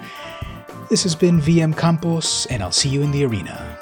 This has been VM Campos, and I'll see you in the arena.